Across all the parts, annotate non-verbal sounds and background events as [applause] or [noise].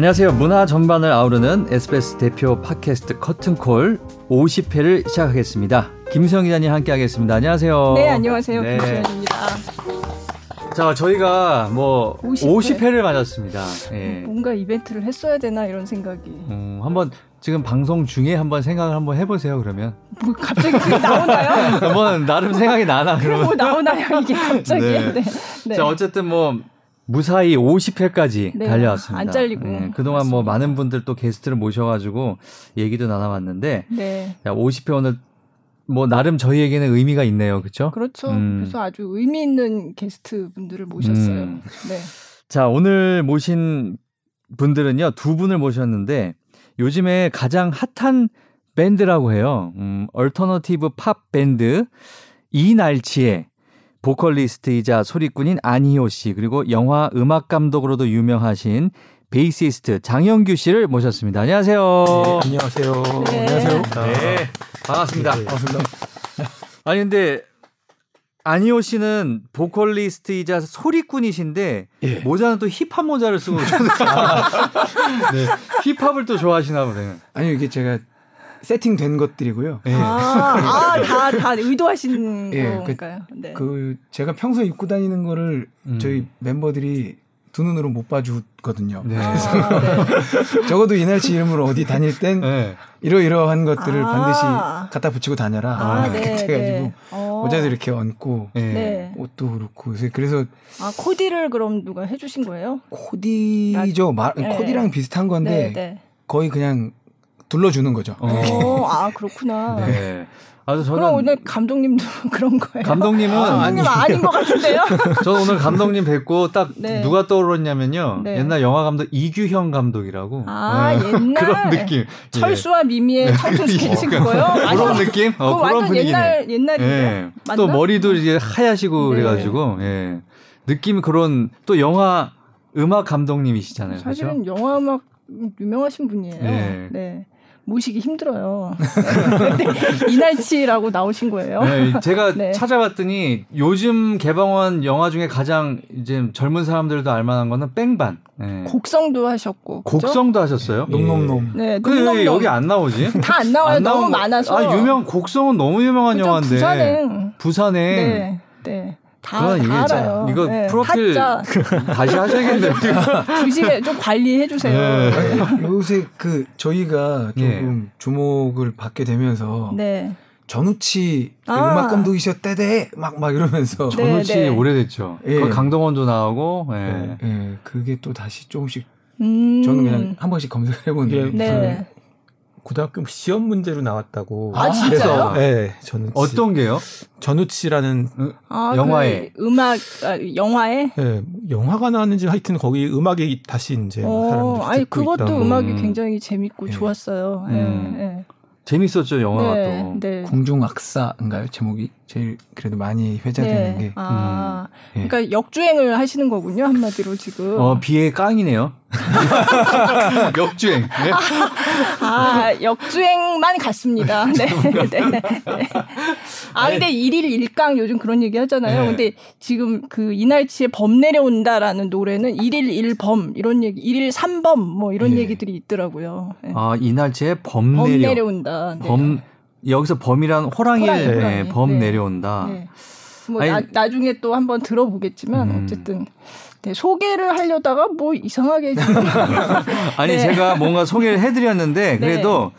안녕하세요. 문화 전반을 아우르는 SBS 대표 팟캐스트 커튼콜 50회를 시작하겠습니다. 김수영 기자님 함께 하겠습니다. 안녕하세요. 네, 안녕하세요. 네. 김수영입니다. 자, 저희가 뭐 50회? 를 맞았습니다. 예. 뭔가 이벤트를 했어야 되나 이런 생각이. 음, 한번 지금 방송 중에 한번 생각을 한번 해보세요. 그러면. 뭐 갑자기 그게 나오나요? [laughs] 뭐 나름 생각이 나나 그러면. 뭐 나오나요 이게 갑자기. 네. 네. 네. 자, 어쨌든 뭐 무사히 50회까지 네, 달려왔습니다. 안 잘리고. 네, 그동안 뭐 맞습니다. 뭐 많은 분들 또 게스트를 모셔가지고 얘기도 나눠봤는데 네. 50회 오늘 뭐 나름 저희에게는 의미가 있네요, 그렇죠? 그렇죠. 음. 그래서 아주 의미 있는 게스트 분들을 모셨어요. 음. 네. 자 오늘 모신 분들은요 두 분을 모셨는데 요즘에 가장 핫한 밴드라고 해요. 음, alternative 팝 밴드 이날치의 보컬리스트이자 소리꾼인 안희호 씨 그리고 영화 음악 감독으로도 유명하신 베이시스트 장영규 씨를 모셨습니다. 안녕하세요. 네, 안녕하세요. 네. 안녕하세요. 네, 반갑습니다. 네, 반갑습니다. 아니 근데 안희호 씨는 보컬리스트이자 소리꾼이신데 예. 모자는 또 힙합 모자를 쓰고 아, 네. [laughs] 힙합을 또 좋아하시나 보네요. 아니 이게 제가 세팅된 것들이고요. 예. 아, 다, 다 의도하신 예, 그 건가요? 그, 네. 그, 제가 평소에 입고 다니는 거를 음. 저희 멤버들이 두 눈으로 못 봐주거든요. 네. 아, 네. [laughs] 적어도 이날치 이름으로 어디 다닐 땐 네. 이러이러한 것들을 아. 반드시 갖다 붙이고 다녀라. 아, 네, 이렇게 해가지고 네. 어. 모자도 이렇게 얹고 네. 옷도 그렇고 그래서 아 코디를 그럼 누가 해주신 거예요? 코디죠. 말, 코디랑 비슷한 건데 거의 그냥 둘러주는 거죠. 어, 아 그렇구나. 네. 아주 저는 그럼 오늘 감독님도 [laughs] 그런 거예요. 감독님은 아, 아닌 것 같은데요. [laughs] 저는 오늘 감독님 뵙고 딱 네. 누가 떠올랐냐면요. 네. 옛날 영화 감독 이규형 감독이라고. 아 네. 옛날 [laughs] 그런 느낌. 철수와 미미의 네. 청춘 스케치 그거요. 그런 느낌. 어, 그런 분위기 옛날 옛날이에요. 네. 또 머리도 이제 하얗시고 네. 그래가지고 예. 느낌이 그런 또 영화 음악 감독님이시잖아요. 사실은 그렇죠? 영화 음악 유명하신 분이에요. 네. 모시기 힘들어요. [laughs] 이날치라고 나오신 거예요. 네, 제가 네. 찾아봤더니 요즘 개방한 영화 중에 가장 이제 젊은 사람들도 알만한 거는 뺑반. 네. 곡성도 하셨고. 곡성도 그죠 하셨어요? 예. 놈놈놈. 네. 그 여기 안 나오지? [laughs] 다 안 나와요. 안 너무 많아서. 아 유명 곡성은 너무 유명한 그쵸, 영화인데. 부산행. 부산행. 네. 네. 다, 다 알아요. 이거 네. 프로필 [laughs] 다시 하셔야겠네요. [laughs] 주시게 좀 관리해 주세요. 네. 네. 요새 그 저희가 조금 네. 주목을 받게 되면서 네. 전우치 아. 음악 감독이셨대대 막 막 이러면서 전우치 네, 오래됐죠. 예. 강동원도 나오고 예. 예. 그게 또 다시 조금씩 음. 저는 그냥 한 번씩 검색해 보는데 네. 고등학교 시험 문제로 나왔다고. 아, 진짜요? 네, 전우치. 어떤 게요? 전우치라는 아, 영화에 그 음악 아, 영화에? 네, 영화가 나왔는지 하여튼 거기 음악이 다시 이제 어, 사람들이 아니 그것도 있다고. 음악이 굉장히 재밌고 네. 좋았어요. 음. 네, 네. 재밌었죠 영화가 네, 또. 네. 공중악사인가요 제목이 제일 그래도 많이 회자되는 네. 게. 아, 음. 그러니까 역주행을 하시는 거군요 한마디로 지금. 어 비의 깡이네요. [laughs] 역주행. 네? 아, 아, 역주행만 같습니다. [laughs] 네. 네. 네. 아, 근데 일일 일강 요즘 그런 얘기 하잖아요. 네. 근데 지금 그 이날치에 범 내려온다라는 노래는 일일 일범 이런 얘기, 일일 삼범 뭐 이런 네. 얘기들이 있더라고요. 네. 아, 이날치에 범, 범 내려. 내려온다. 네. 범, 여기서 범이란 호랑이, 호랑이, 호랑이. 네, 범 내려온다. 뭐 나, 나중에 또 한번 들어보겠지만 음. 어쨌든 네, 소개를 하려다가 뭐 이상하게 [laughs] 아니 네. 제가 뭔가 소개를 해드렸는데 네. 그래도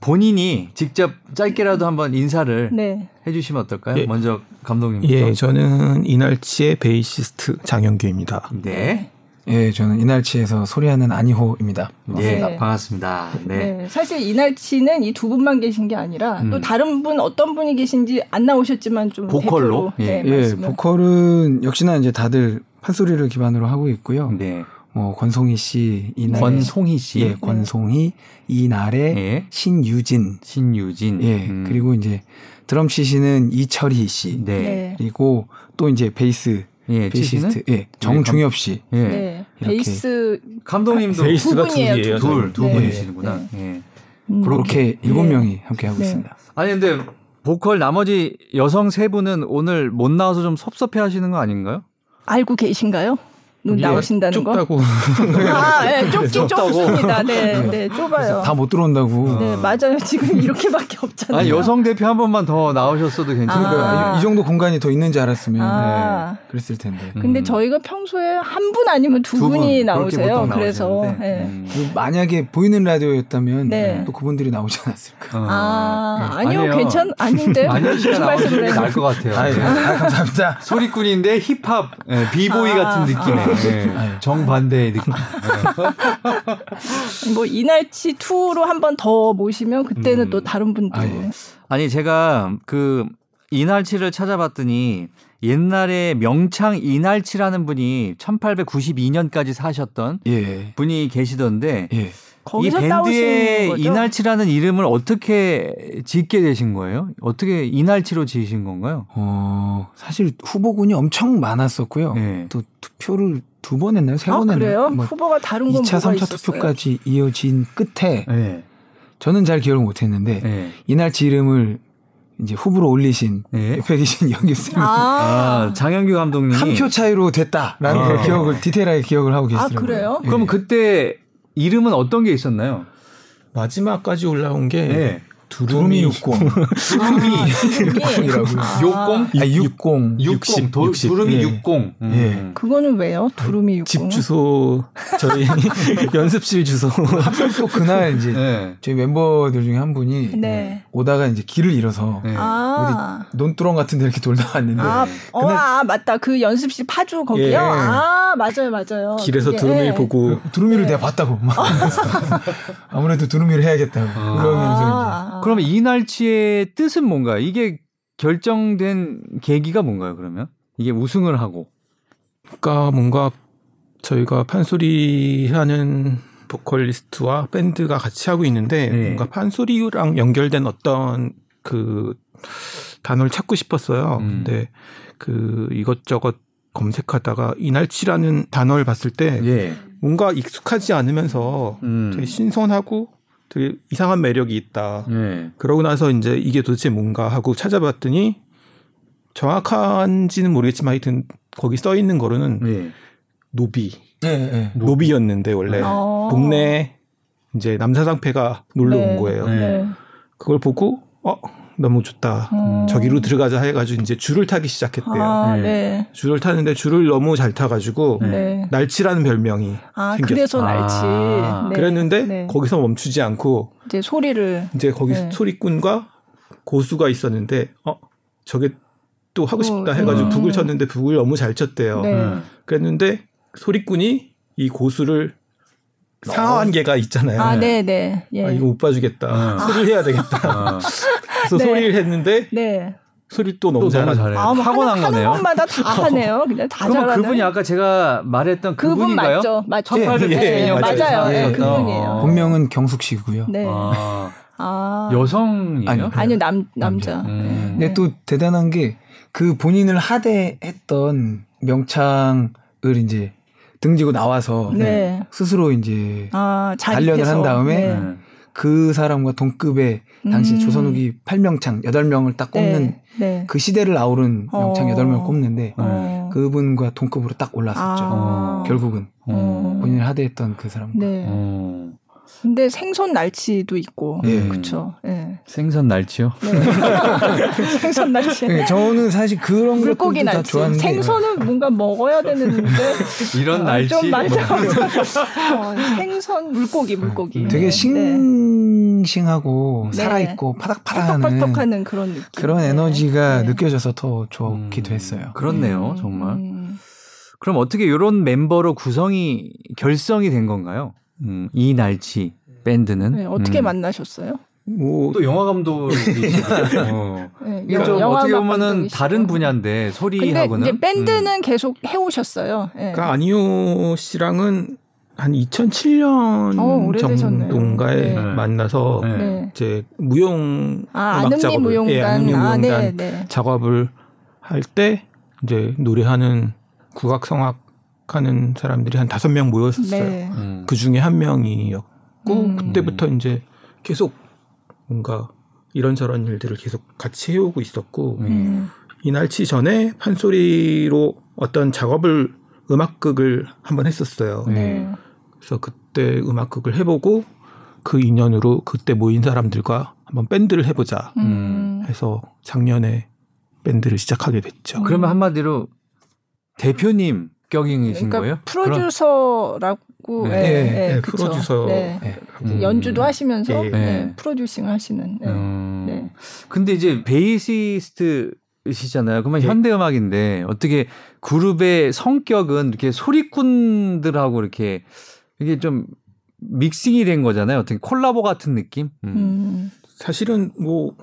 본인이 직접 짧게라도 한번 인사를 네. 해주시면 어떨까요? 예. 먼저 감독님. 예, 저는 이날치의 베이시스트 장영규입니다. 네. 예, 저는 이날치에서 소리하는 안희호입니다. 네, 네. 반갑습니다. 네. 네. 사실 이날치는 이 두 분만 계신 게 아니라 음. 또 다른 분 어떤 분이 계신지 안 나오셨지만 좀 보컬로 예. 네, 예, 보컬은 역시나 이제 다들 판소리를 기반으로 하고 있고요. 네. 뭐 권송희 씨, 이날 권송희 씨, 예, 권송희, 이날의 예. 신유진, 신유진, 예, 음. 그리고 이제 드럼 치시는 이철희 씨, 네. 네. 그리고 또 이제 베이스, 예, 베이시스트, 예, 네, 정중엽 씨, 예, 네. 베이스 감독님도 베이스가 두 분이에요, 둘, 두 네. 분이시는구나. 네. 예. 음. 그렇게 일곱 명이 함께 하고 있습니다. 아니 근데 보컬 나머지 여성 세 분은 오늘 못 나와서 좀 섭섭해 하시는 거 아닌가요? 알고 계신가요? 나오신다는 거. 좁다고. [laughs] 아, 네, 좁긴 좁습니다. 네, 네, 좁아요. 다 못 들어온다고. 네, 맞아요. 지금 이렇게밖에 없잖아요. 아니, 여성 대표 한 번만 더 나오셨어도 괜찮을 그러니까 아. 이, 이 정도 공간이 더 있는지 알았으면 아. 네, 그랬을 텐데. 근데 음. 저희가 평소에 한 분 아니면 두, 두 분, 분이 그렇게 나오세요. 그래서. 네. 음. 만약에 보이는 라디오였다면 네. 또 그분들이 나오지 않았을까. 어. 아, 네. 아니요, 아니에요. 괜찮, 아닌데. [laughs] 무슨 말씀을 게 해요? 나을 것 같아요. 아, 네. 아, 감사합니다. 소리꾼인데 힙합, 예, 비보이 아, 같은 느낌의 아. 예, [laughs] 정반대의 느낌. 뭐, 이날치 2로 한 번 더 모시면 그때는 음. 또 다른 분들. 아, 예. 아니 제가 그 이날치를 찾아봤더니 옛날에 명창 이날치라는 분이 1892년까지 사셨던 예. 분이 계시던데 예. 거기서 이 밴드의? 이날치라는 이름을 어떻게 짓게 되신 거예요? 어떻게 이날치로 지으신 건가요? 어, 사실 후보군이 엄청 많았었고요. 네. 또 투표를 두 번 했나요? 세 아, 번 했나요? 그래요? 뭐 후보가 다른 건 2차, 뭐가 3차 있었어요? 투표까지 이어진 끝에 네. 저는 잘 기억을 못 했는데 네. 이날치 이름을 이제 후보로 올리신 네. 옆에 계신 [laughs] 쌤이 아, 아, 장영규 감독님이 한표 차이로 됐다라는 아. 걸 기억을 디테일하게 기억을 하고 아, 계시더라고요. 그래요? 예. 그러면 그때 이름은 어떤 게 있었나요? 마지막까지 올라온 게 네. 두루미 60. [laughs] 두루미. 아, 욕공? 아, 60. 60, 도, 60. 두루미 예. 60. 음. 예. 그거는 왜요? 두루미 60. 집 주소 저희 [laughs] 연습실 주소 [laughs] 또 그날 이제 네. 저희 멤버들 중에 한 분이 네. 오다가 이제 길을 잃어서 네. 아. 논두렁 같은 데 이렇게 돌다 왔는데 아, 어, 아, 맞다. 그 연습실 파주 거기요? 예. 아, 맞아요, 맞아요. 길에서 그게, 두루미를 예. 보고 그 두루미를 내가 봤다고 막 아무래도 두루미를 해야겠다고 그러면서 아, 그러면 이 날치의 뜻은 뭔가요? 이게 결정된 계기가 뭔가요, 그러면? 이게 우승을 하고. 그러니까 뭔가 저희가 판소리 하는 보컬리스트와 밴드가 같이 하고 있는데 네. 뭔가 판소리랑 연결된 어떤 그 단어를 찾고 싶었어요. 음. 근데 그 이것저것 검색하다가 이날치라는 단어를 봤을 때 예. 뭔가 익숙하지 않으면서 음. 되게 신선하고 되게 이상한 매력이 있다. 예. 그러고 나서 이제 이게 도대체 뭔가 하고 찾아봤더니 정확한지는 모르겠지만 하여튼 거기 써 있는 거로는 예. 노비 예, 예. 노비였는데 원래 어. 동네 이제 남사당패가 놀러 네. 온 거예요. 네. 그걸 보고 어 너무 좋다. 음. 저기로 들어가자 해가지고 이제 줄을 타기 시작했대요. 아, 네. 네. 줄을 타는데 줄을 너무 잘 타가지고 네. 날치라는 별명이 아, 생겼어요. 그래서 날치. 아. 네. 그랬는데 네. 거기서 멈추지 않고 이제 소리를. 이제 거기 네. 소리꾼과 고수가 있었는데 어 저게 또 하고 싶다 어, 해가지고 음. 북을 쳤는데 북을 너무 잘 쳤대요. 네. 음. 그랬는데 소리꾼이 이 고수를 상하한 개가 있잖아요. 아, 네, 네. 예. 아, 이거 못 봐주겠다. 음. 소리를 해야 되겠다. 아, 그래서 네. 소리를 했는데 네. 소리 또 너무 또잘 너무 잘해. 아, 뭐 타고난 하는, 거네요. 하는 것마다 다 하네요. 그냥 다 잘하는. 그분이 아까 제가 말했던 그분 그분인가요? 맞죠? 맞죠? 예, 1800 예, 예, 맞아요. 맞아요. 예, 예, 그분이에요. 어. 본명은 경숙 씨고요. 네. 아, 아. 여성이에요? 아니요. 아니요, 남, 남자. 음. 네. 근데 또 대단한 게 그 본인을 하대했던 명창을 이제 등지고 나와서 네. 스스로 이제 아, 단련을. 한 다음에 네. 네. 그 사람과 동급의 당시 음. 조선 후기 8명창 8명을 딱 꼽는 네. 네. 그 시대를 아우른 명창 어. 8명을 꼽는데 어. 그분과 동급으로 딱 올랐었죠. 아. 결국은 어. 본인을 하대했던 그 사람. 네. 어. 근데 생선 날치도 있고. 예. 그쵸. 예. 생선 날치요? 네. [laughs] 생선 날치. 네, 저는 사실 그런 물고기 날치. 좋아하는데 생선은 뭔가 먹어야 되는데. [laughs] 이런 아, 날치? 좀 맞아. 뭐. [laughs] 어, 생선, 물고기, 물고기. 음, 되게 네. 싱싱하고 네. 살아있고 파닥파닥하는 퍽퍽퍽하는 그런 느낌. 그런 네. 에너지가 네. 느껴져서 더 좋기도 음, 했어요. 그렇네요, 음, 정말. 음. 그럼 어떻게 이런 멤버로 구성이 결성이 된 건가요? 음, 이 날치 밴드는 네, 어떻게 음. 만나셨어요? 뭐 또 영화 감독이시죠. [laughs] 어. 네, 좀 영화 어떻게 보면은. 다른 분야인데 근데 소리하고는 이제 밴드는 계속 해오셨어요. 네. 그러니까 아니오 씨랑은 한 2007년 어. 정도인가에 네. 만나서 네. 네. 이제 무용 아, 음악 작업을 무용단. 예, 아, 무용단 네, 네. 작업을 할 때 이제 노래하는 국악 성악 하는 사람들이 한 다섯 명 모였었어요. 네. 음. 그 중에 한 명이었고 음. 그때부터 이제 계속 뭔가 이런저런 일들을 계속 같이 해오고 있었고 음. 음. 이날치 전에 판소리로 어떤 작업을 음악극을 한번 했었어요. 네. 그래서 그때 음악극을 해보고 그 인연으로 그때 모인 사람들과 한번 밴드를 해보자 음. 해서 작년에 밴드를 시작하게 됐죠. 그러면 한마디로 대표님 격인이신 그러니까 거예요? 프로듀서라고 네. 예, 네, 예, 네, 그쵸. 프로듀서. 네. 네. 음. 연주도 하시면서 예, 예. 네, producing을 하시는. 네. 음. 네. 근데 이제 베이시스트 시잖아요. 그러면 네. 현대 음악인데 어떻게 그룹의 성격은 이렇게 소리꾼들하고 이렇게 이게 좀 믹싱이 된 거잖아요. 어떻게 콜라보 같은 느낌? 음. 음. 사실은 뭐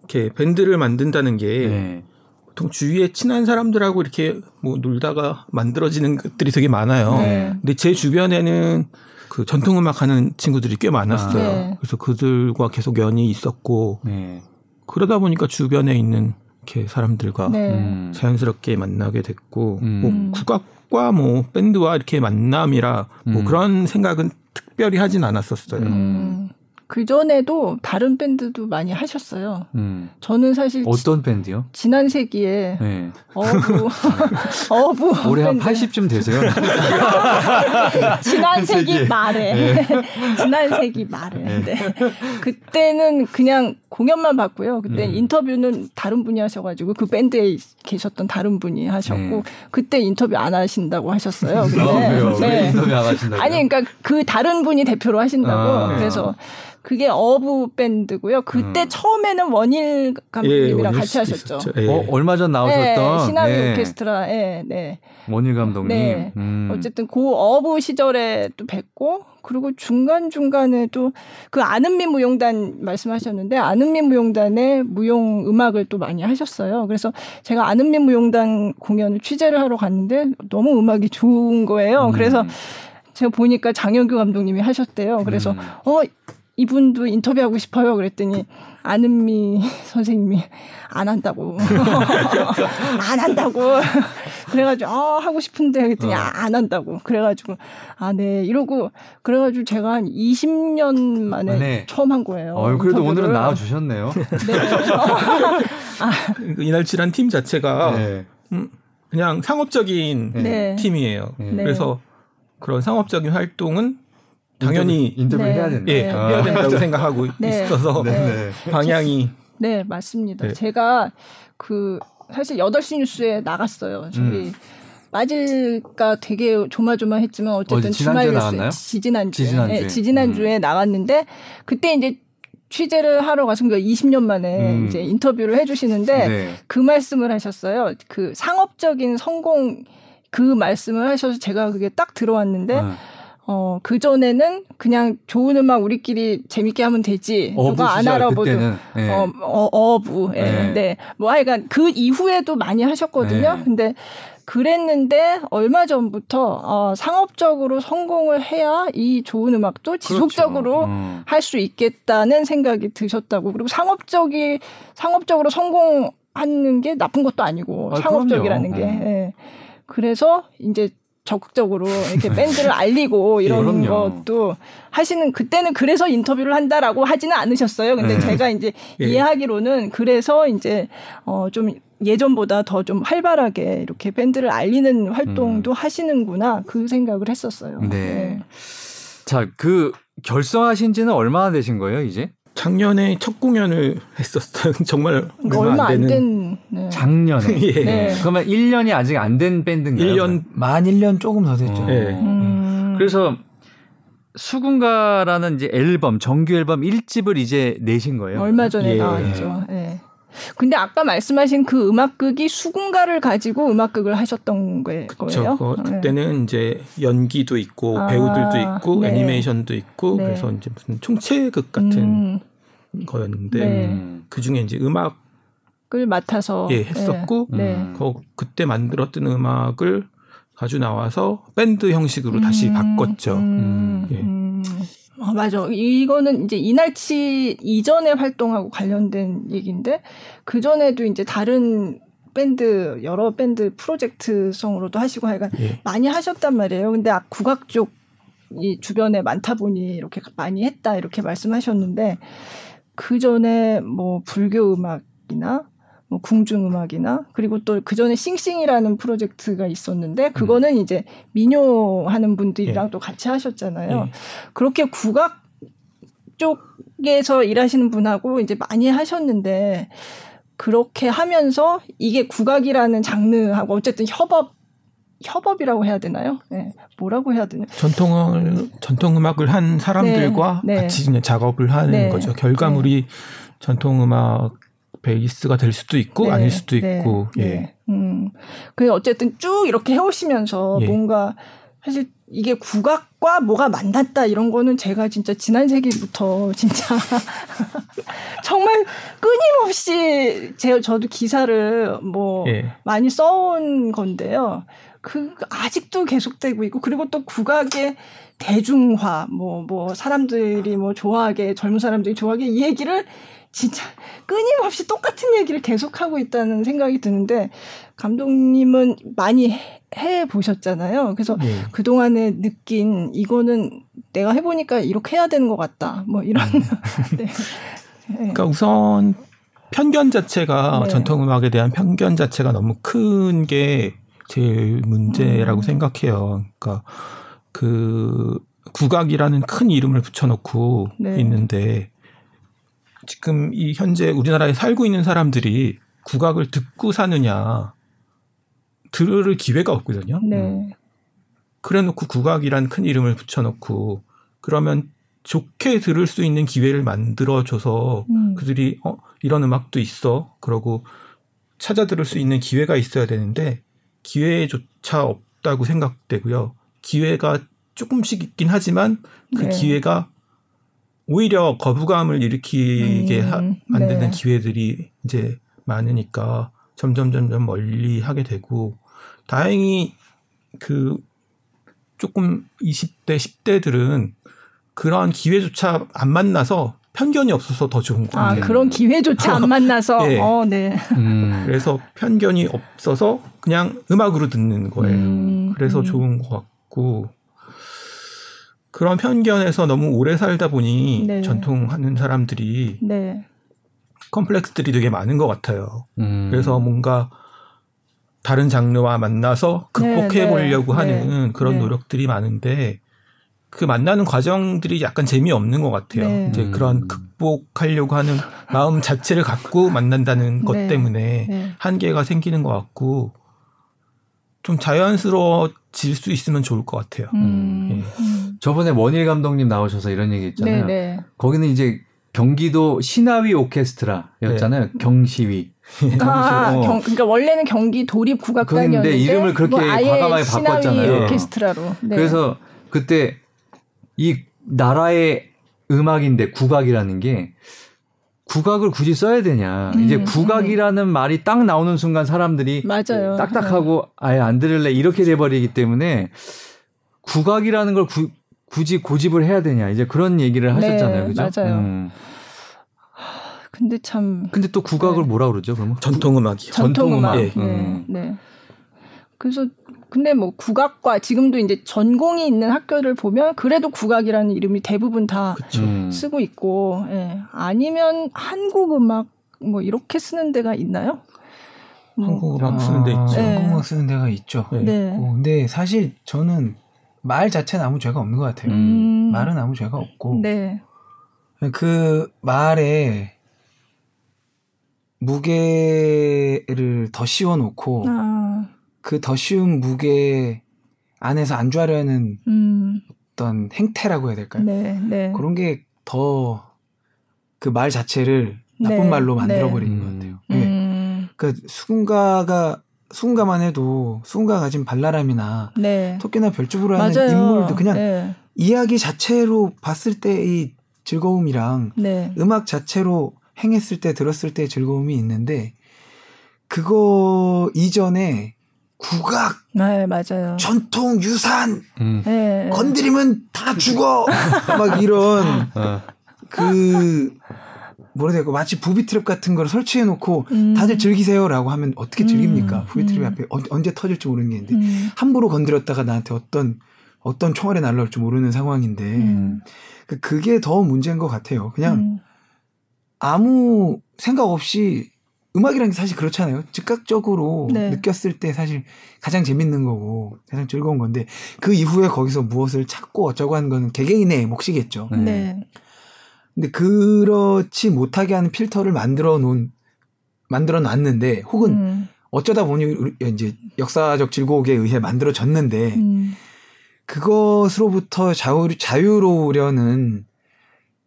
이렇게 밴드를 만든다는 게 네. 보통 주위에 친한 사람들하고 이렇게 뭐 놀다가 만들어지는 것들이 되게 많아요. 네. 근데 제 주변에는 그 전통 음악 하는 친구들이 꽤 많았어요. 아. 네. 그래서 그들과 계속 연이 있었고 네. 그러다 보니까 주변에 있는 이렇게 사람들과 네. 음. 자연스럽게 만나게 됐고 음. 뭐 국악과 뭐 밴드와 이렇게 만남이라 뭐 음. 그런 생각은 특별히 하진 않았었어요. 그 전에도 다른 밴드도 많이 하셨어요. 음. 저는 사실 지- 어떤 밴드요? 지난 세기에 네. 어부 [laughs] 어부 올해 한 밴드. 80쯤 되세요? [laughs] 지난 세기 세기에. 말에 [laughs] 지난 세기 말에 네. 그때는 그냥 공연만 봤고요. 그때 음. 인터뷰는 다른 분이 하셔가지고 그 밴드에 계셨던 다른 분이 하셨고 네. 그때 인터뷰 안 하신다고 하셨어요. 근데, 아, 왜요? 왜 네. 인터뷰 안 하신다고요? 아니 그러니까 그 다른 분이 대표로 하신다고 아. 그래서 그게 어부 밴드고요. 그때 음. 처음에는 원일 감독님이랑 원일 같이 하셨죠. 예. 어, 얼마 전 나오셨던 네, 시나리 네. 오케스트라에 네. 원일 감독님. 네. 음. 어쨌든 그 어부 시절에 또 뵙고 그리고 중간 중간에 또 그 아는미 무용단 말씀하셨는데 아는미 무용단의 무용 음악을 또 많이 하셨어요. 그래서 제가 아는미 무용단 공연을 취재를 하러 갔는데 너무 음악이 좋은 거예요. 음. 그래서 제가 보니까 장영규 감독님이 하셨대요. 그래서 음. 어 이분도 인터뷰하고 싶어요. 그랬더니 아는미 선생님이 안 한다고 [laughs] 안 한다고 그래가지고 아 하고 싶은데 그랬더니 어. 아, 안 한다고 그래가지고 아 네 이러고 그래가지고 제가 한 20년 만에 네. 처음 한 거예요. 어, 그래도 인터뷰를. 오늘은 나와 주셨네요. 네. [laughs] 그 이날치란 팀 자체가 네. 음, 그냥 상업적인 네. 팀이에요. 네. 네. 그래서 그런 상업적인 활동은 당연히 인터뷰 네. 해야 된다. 예, 아. 해야 된다고 생각하고 네. 있어서 네, 네. 방향이 네, 맞습니다. 네. 제가 그 사실 8시 뉴스에 나갔어요. 저기 음. 빠질까 되게 조마조마했지만 어쨌든 주말? 뉴스 지지난주에 지지난주에. 네, 지지난주에 나갔는데 그때 이제 취재를 하러 가서 그러니까 20년 만에 음. 이제 인터뷰를 해 주시는데 네. 그 말씀을 하셨어요. 그 상업적인 성공 그 말씀을 하셔서 제가 그게 딱 들어왔는데 어. 어, 그전에는 그냥 좋은 음악 우리끼리 재밌게 하면 되지. 누가 안. 그때는 네. 어, 어, 어부. 예. 네. 네. 뭐 하여간 그 이후에도 많이 하셨거든요. 네. 근데 그랬는데 얼마 전부터 어, 상업적으로 성공을 해야 이 좋은 음악도 지속적으로 그렇죠. 음. 할수 있겠다는 생각이 드셨다고. 그리고 상업적이 상업적으로 성공하는 게 나쁜 것도 아니고 아, 상업적이라는 게. 그럼요. 예. 그래서 이제 적극적으로 이렇게 [laughs] 밴드를 알리고 이런 네. 그럼요. 것도 하시는 그때는 그래서 인터뷰를 한다라고 하지는 않으셨어요. 근데 네. 제가 이제 예. 이해하기로는 그래서 이제 어좀 예전보다 더 좀 활발하게 이렇게 밴드를 알리는 활동도 하시는구나 그 생각을 했었어요. 음. 네. 자, 그 결성하신 지는 얼마나 되신 거예요, 이제? 작년에 첫 공연을 했었어요. [laughs] 정말 얼마, 얼마 안안 되는 된. 네. 작년에. [laughs] 예. 네. 그러면 1년이 아직 안 된 밴드인가요? 1년 만 1년 조금 더 됐죠. 어. 예. 음. 그래서 수군가라는 이제 앨범, 정규 앨범 1집을 이제 내신 거예요. 얼마 전에 예. 나왔죠. 예. 근데 아까 말씀하신 그 음악극이 수군가를 가지고 음악극을 하셨던 거예요. 그렇죠. 그, 네. 그때는 이제 연기도 있고 아, 배우들도 있고 네. 애니메이션도 있고 네. 그래서 이제 무슨 총체극 같은 음, 거였는데 네. 음. 그 중에 이제 음악을 을 맡아서 예, 했었고 네. 음. 그 그때 만들었던 음악을 가지고 나와서 밴드 형식으로 다시 음, 바꿨죠. 음, 예. 음. 어, 맞아. 이거는 이제 이날치 이전에 활동하고 관련된 얘기인데 그 전에도 이제 다른 밴드 여러 밴드 프로젝트성으로도 하시고 하여간 예. 많이 하셨단 말이에요. 근데 아, 국악 쪽이 주변에 많다 보니 이렇게 많이 했다 이렇게 말씀하셨는데 그 전에 뭐 불교 음악이나 뭐 궁중 음악이나 그리고 또 그 전에 싱싱이라는 프로젝트가 있었는데 그거는 음. 이제 민요 하는 분들이랑 예. 또 같이 하셨잖아요. 예. 그렇게 국악 쪽에서 일하시는 분하고 이제 많이 하셨는데 그렇게 하면서 이게 국악이라는 장르하고 어쨌든 협업 협업이라고 해야 되나요? 네. 뭐라고 해야 되나? 전통을 전통 음악을 한 사람들과 네. 네. 같이 그냥 작업을 하는 네. 거죠. 결과물이 네. 전통 음악 베이스가 될 수도 있고 네. 아닐 수도 있고. 예. 음. 그 어쨌든 쭉 이렇게 해 오시면서 예. 뭔가 사실 이게 국악과 뭐가 만났다 이런 거는 제가 진짜 지난 세기부터 진짜 [laughs] 정말 끊임없이 제 저도 기사를 뭐 예. 많이 써온 건데요. 그 아직도 계속되고 있고 그리고 또 국악의 대중화 뭐뭐 뭐 사람들이 뭐 좋아하게 젊은 사람들이 좋아하게 이 얘기를 진짜 끊임없이 똑같은 얘기를 계속하고 있다는 생각이 드는데 감독님은 많이 해 보셨잖아요. 그래서 네. 그 동안에 느낀 이거는 내가 해보니까 이렇게 해야 되는 것 같다. 뭐 이런. 음. [laughs] 네. 그러니까 우선 편견 자체가 네. 전통 음악에 대한 편견 자체가 너무 큰 게 제일 문제라고 음. 생각해요. 그러니까 그 국악이라는 큰 이름을 붙여놓고 네. 있는데 지금 이 현재 우리나라에 살고 있는 사람들이 국악을 듣고 사느냐 들을 기회가 없거든요. 네. 음. 그래놓고 국악이란 큰 이름을 붙여놓고 그러면 좋게 들을 수 있는 기회를 만들어줘서 음. 그들이 어 이런 음악도 있어 그러고 찾아 들을 수 있는 기회가 있어야 되는데 기회조차 없다고 생각되고요. 기회가 조금씩 있긴 하지만 그 네. 기회가 오히려 거부감을 일으키게 음, 하, 만드는 네. 기회들이 이제 많으니까 점점 점점 멀리 하게 되고 다행히 그 조금 20대 10대들은 그러한 기회조차 안 만나서 편견이 없어서 더 좋은 거 같아요. 아, 그런 기회조차 안 [laughs] 만나서. 네. 어, 네. 음. 그래서 편견이 없어서 그냥 음악으로 듣는 거예요. 음. 그래서 음. 좋은 것 같고 그런 편견에서 너무 오래 살다 보니 네. 전통하는 사람들이 네. 컴플렉스들이 되게 많은 것 같아요. 음. 그래서 뭔가 다른 장르와 만나서 극복해 네, 보려고 네, 하는 네, 그런 네. 노력들이 많은데 그 만나는 과정들이 약간 재미없는 것 같아요. 네. 이제 음. 그런 극복하려고 하는 마음 자체를 갖고 만난다는 것 때문에 한계가 생기는 것 같고 좀 자연스러워질 수 있으면 좋을 것 같아요. 음. 예. 음. 저번에 원일 감독님 나오셔서 이런 얘기 했잖아요. 네네. 거기는 이제 경기도 신화위 오케스트라였잖아요. 네. 경시위. 아, 어. 경, 그러니까 원래는 경기 도립 국악단이었는데 이름을 그렇게 뭐 과감하게 바꿨잖아요. 오케스트라로. 네. 그래서 그때 이 나라의 음악인데 국악이라는 게 국악을 굳이 써야 되냐. 음, 이제 국악이라는 음. 말이 딱 나오는 순간 사람들이 맞아요. 딱딱하고 아예 안 들을래 이렇게 돼버리기 때문에 국악이라는 걸 구, 굳이 고집을 해야 되냐. 이제 그런 얘기를 하셨잖아요. 네, 그죠? 맞아요. 음. 근데 참. 근데 또 국악을 네. 뭐라 그러죠, 그러면? 전통음악이요. 전통음악. 네. 음. 네. 그래서 근데 뭐 국악과 지금도 이제 전공이 있는 학교를 보면 그래도 국악이라는 이름이 대부분 다 그쵸. 음. 쓰고 있고 예. 아니면 한국 음악 뭐 이렇게 쓰는 데가 있나요? 뭐. 한국 음악 쓰는 데 있죠. 네. 한국 음악 쓰는 데가 있죠. 네. 네. 근데 사실 저는 말 자체는 아무 죄가 없는 것 같아요. 음. 말은 아무 죄가 없고 네. 그 말에 무게를 더 씌워놓고 아. 그 더 쉬운 무게 안에서 안주하려는 음. 어떤 행태라고 해야 될까요? 네, 네. 그런 게 더 그 말 자체를 나쁜 네, 말로 만들어버리는 네. 것 같아요. 음. 네. 그 수군가가 수군가만 해도 수군가 가진 발랄함이나 네. 토끼나 별주부로 하는 맞아요. 인물도 그냥 네. 이야기 자체로 봤을 때 이 즐거움이랑 네. 음악 자체로 행했을 때 들었을 때 즐거움이 있는데 그거 이전에 국악, 네 맞아요. 전통 유산 음. 네. 건드리면 다 죽어 [laughs] 막 이런 어. 그 뭐라 해야 되고 마치 부비 트랩 같은 걸 설치해 놓고 음. 다들 즐기세요라고 하면 어떻게 즐깁니까? 음. 부비 트랩 음. 앞에 언제 터질지 모르는 게 있는데 음. 함부로 건드렸다가 나한테 어떤 어떤 총알이 날라올지 모르는 상황인데 음. 그 그게 더 문제인 것 같아요. 그냥 아무 생각 없이 음악이라는 게 사실 그렇잖아요. 즉각적으로 네. 느꼈을 때 사실 가장 재밌는 거고 가장 즐거운 건데 그 이후에 거기서 무엇을 찾고 어쩌고 하는 거는 개개인의 몫이겠죠. 네. 네. 근데 그렇지 못하게 하는 필터를 만들어 놓은 만들어 놨는데 혹은 음. 어쩌다 보니 이제 역사적 질곡에 의해 만들어졌는데 음. 그것으로부터 자유, 자유로우려는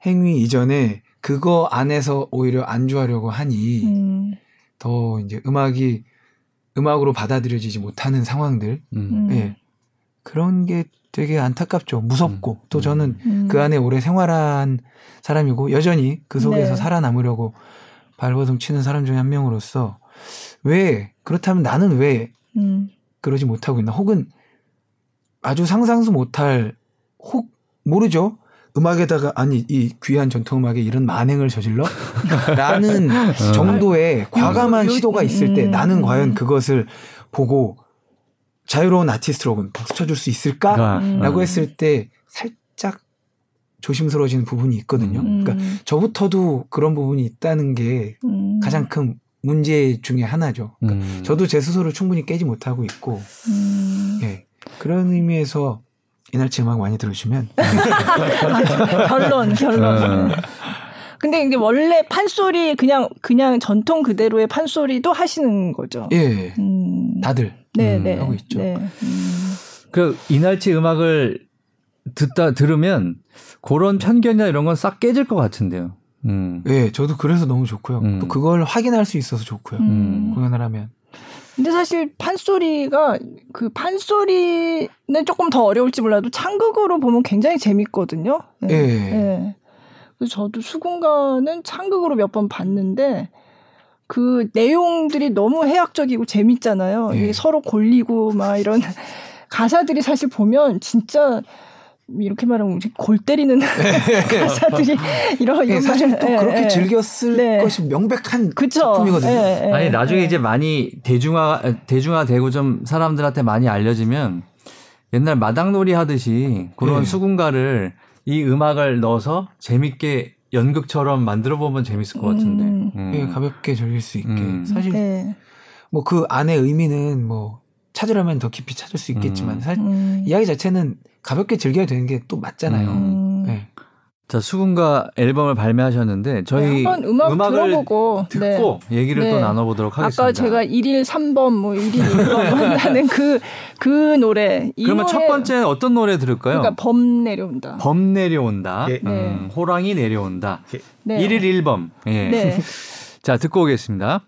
행위 이전에 그거 안에서 오히려 안주하려고 하니 음. 더 이제 음악이 음악으로 받아들여지지 못하는 상황들, 음. 예. 그런 게 되게 안타깝죠. 무섭고 음. 또 저는 음. 그 안에 오래 생활한 사람이고 여전히 그 속에서 네. 살아남으려고 발버둥 치는 사람 중에 한 명으로서 왜 그렇다면 나는 왜 음. 그러지 못하고 있나? 혹은 아주 상상도 못할 혹 모르죠. 음악에다가 아니 이 귀한 전통 음악에 이런 만행을 저질러? 라는 어. [laughs] 정도의 과감한 시도가 있을 때 음. 나는 과연 그것을 보고 자유로운 아티스트로 박수 쳐줄 수 있을까라고 음. 했을 때 살짝 조심스러워지는 부분이 있거든요. 음. 그러니까 저부터도 그런 부분이 있다는 게 음. 가장 큰 문제 중에 하나죠. 그러니까 음. 저도 제 스스로를 충분히 깨지 못하고 있고, 음. 예. 그런 의미에서 이날치 음악 많이 들으시면 [laughs] 결론 결론. 네. 근데 이게 원래 판소리 그냥 그냥 전통 그대로의 판소리도 하시는 거죠. 예. 음. 다들 네, 음. 네. 하고 있죠. 네. 음. 그 이날치 음악을 듣다 들으면 그런 편견이나 이런 건 싹 깨질 것 같은데요. 음. 예, 저도 그래서 너무 좋고요. 음. 또 그걸 확인할 수 있어서 좋고요. 음. 공연을 하면. 근데 사실 판소리가 그 판소리는 조금 더 어려울지 몰라도 창극으로 보면 굉장히 재밌거든요. 네. 예. 네. 그래서 저도 수군가는 창극으로 몇 번 봤는데 그 내용들이 너무 해학적이고 재밌잖아요. 예. 서로 골리고 막 이런 [laughs] 가사들이 사실 보면 진짜 이렇게 말하면 골 때리는 [laughs] 가사들이 이런 네, 사실 또 네, 그렇게 네. 즐겼을 네. 것이 명백한 그쵸? 작품이거든요. 네, 아니 나중에 이제 많이 대중화 대중화되고 좀 사람들한테 많이 알려지면 옛날 마당놀이 하듯이 그런 수군가를 이 음악을 넣어서 재밌게 연극처럼 만들어 보면 재밌을 것 같은데. 음. 음. 예, 가볍게 즐길 수 있게. 음. 사실 뭐 그 안에 의미는 뭐 찾으려면 더 깊이 찾을 수 있겠지만 음. 사실 음. 이야기 자체는 가볍게 즐겨야 되는 게 또 맞잖아요. 음. 네. 자 수군가 앨범을 발매하셨는데 저희 네, 음악 음악을 들어보고 듣고 네. 얘기를 또 네. 나눠보도록 하겠습니다. 아까 제가 1일 3번 뭐 1일 1번 [laughs] 한다는 그그 그 노래. 그러면 노래, 첫 번째 어떤 노래 들을까요? 그러니까 범 내려온다. 범 내려온다. 예. 음, 호랑이 내려온다. 네. 1일 1범. 예. 네. [laughs] 자 듣고 오겠습니다.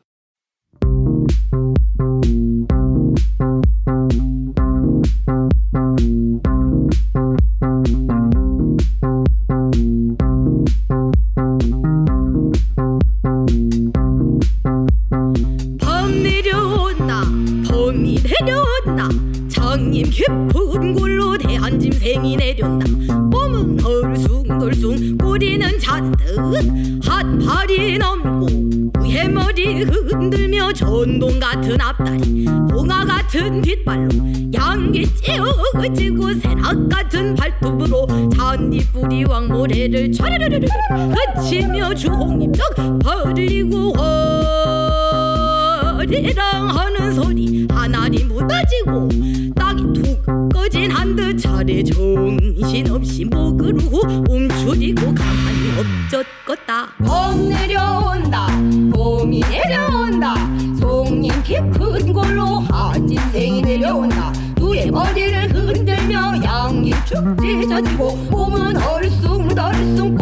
찢어지고 몸은 얼숭덜숭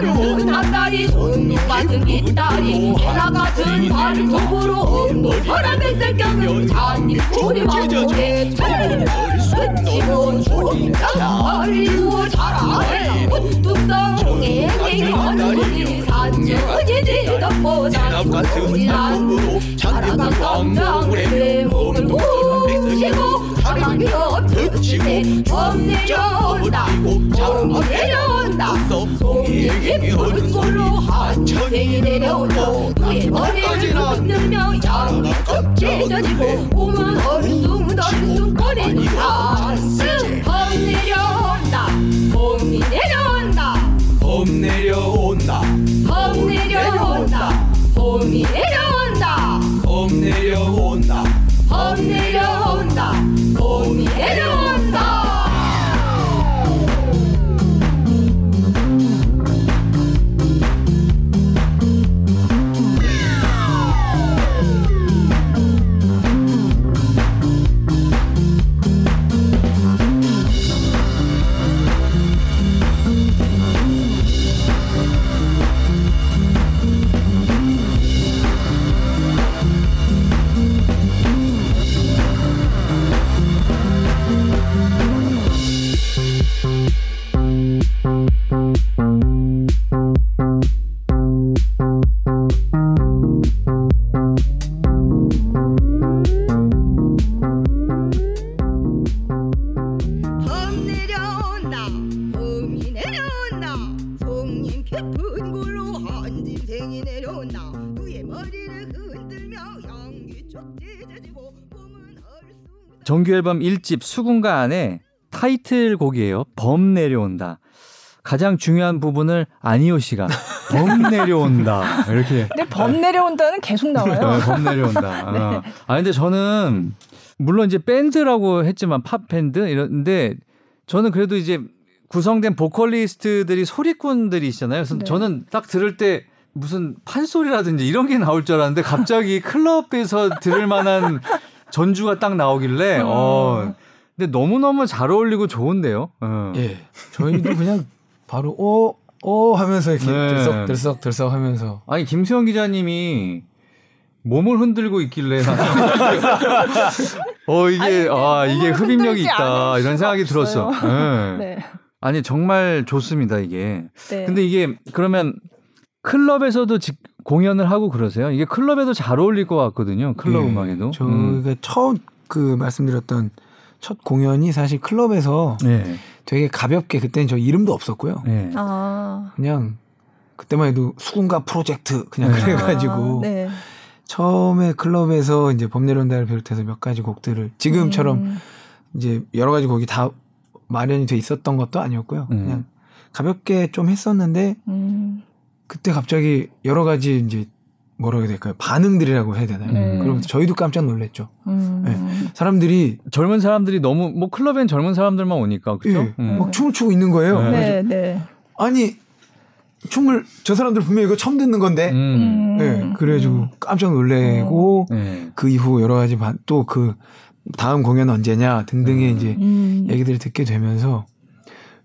가는 닭다리 손님 같은 깃다리 해나 같은 발톱으로 엉덩 사람의 새경을 잔디 꼬리 왕국에 스치고 죽다 알리고 자라해 뚝성에 갱갱한 산정지지 덮고 잔지난 자라간 광장에 몸을 부시고 사랑이여 들치고 점 내려온다 엄내려온다 송이에게 오는 소리 하천이 내려온다 그의 머리를 흔들며 양이 껍질져지고 몸은 얼숭 덜숭 꺼내는 가슴 점 내려온다 봄이 내려온다 엄내려온다 엄내려온다 봄이 내려온다 엄내려온다 엄내려온다. 정규 앨범 1집 수군가 안에 타이틀곡이에요. 범 내려온다. 가장 중요한 부분을 아니오 씨가 [laughs] 범 내려온다 이렇게. 근데 범 내려온다는 계속 나와요. 네, 범 내려온다. [laughs] 네. 아. 아 근데 저는 물론 이제 밴드라고 했지만 팝 밴드 이런데 저는 그래도 이제 구성된 보컬리스트들이 소리꾼들이시잖아요. 그래서 네. 저는 딱 들을 때 무슨 판소리라든지 이런 게 나올 줄 알았는데 갑자기 클럽에서 들을 만한 전주가 딱 나오길래 어. 근데 너무너무 잘 어울리고 좋은데요. 어. 예. 저희도 그냥 바로 오, 오 하면서 이렇게 네. 들썩 들썩 들썩 하면서 아니 김수영 기자님이 몸을 흔들고 있길래 [laughs] 어 이게 아니, 아 이게 흡입력이 있다 이런 생각이 들었어. 없어요. 네. [laughs] 네. 아니 정말 좋습니다 이게. 네. 근데 이게 그러면 클럽에서도 직- 공연을 하고 그러세요? 이게 클럽에도 잘 어울릴 것 같거든요. 클럽 예. 음악에도. 저희가 음. 처음 그 말씀드렸던 첫 공연이 사실 클럽에서 네. 되게 가볍게 그때는 저 이름도 없었고요. 네. 아. 그냥 그때만 해도 수군가 프로젝트 그냥 네. 그래가지고 아, 네. 처음에 클럽에서 이제 범내론다를 비롯해서 몇 가지 곡들을 지금처럼 음. 이제 여러 가지 곡이 다 마련이 돼 있었던 것도 아니었고요. 음. 그냥 가볍게 좀 했었는데 음. 그때 갑자기 여러 가지 이제 뭐라고 해야 될까요? 반응들이라고 해야 되나요? 네. 그러면서 저희도 깜짝 놀랐죠. 음. 네. 사람들이 젊은 사람들이 너무 뭐 클럽엔 젊은 사람들만 오니까 그죠? 예, 음. 막 춤을 추고 있는 거예요. 네. 네, 네. 아니 춤을 저 사람들 분명히 이거 처음 듣는 건데. 음. 네, 그래가지고 깜짝 놀래고 네. 그 이후 여러 가지 또 그 다음 공연 언제냐 등등의 음. 이제 음. 얘기들을 듣게 되면서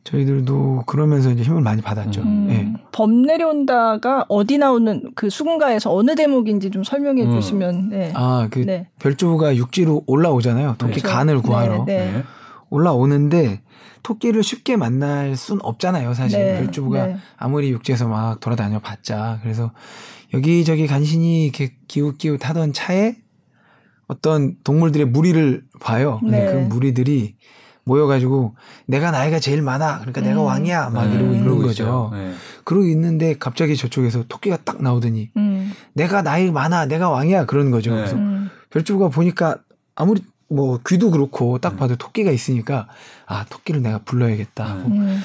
저희들도 그러면서 이제 힘을 많이 받았죠. 음. 예. 범 내려온다가 어디 나오는 그 수군가에서 어느 대목인지 좀 설명해 음. 주시면. 네. 아, 그 네. 별주부가 육지로 올라오잖아요. 토끼 그렇죠. 간을 구하러. 네, 네. 네. 올라오는데 토끼를 쉽게 만날 순 없잖아요. 사실 네, 별주부가 네. 아무리 육지에서 막 돌아다녀 봤자. 그래서 여기저기 간신히 이렇게 기웃기웃 하던 차에 어떤 동물들의 무리를 봐요. 네. 그 무리들이 모여가지고 내가 나이가 제일 많아. 그러니까 내가 음. 왕이야. 막 네, 이러고 있는 거죠. 네. 그러고 있는데 갑자기 저쪽에서 토끼가 딱 나오더니 음. 내가 나이 많아. 내가 왕이야. 그러는 거죠. 네. 그래서 음. 별주부가 보니까 아무리 뭐 귀도 그렇고 음. 딱 봐도 토끼가 있으니까 아 토끼를 내가 불러야겠다 하고 음.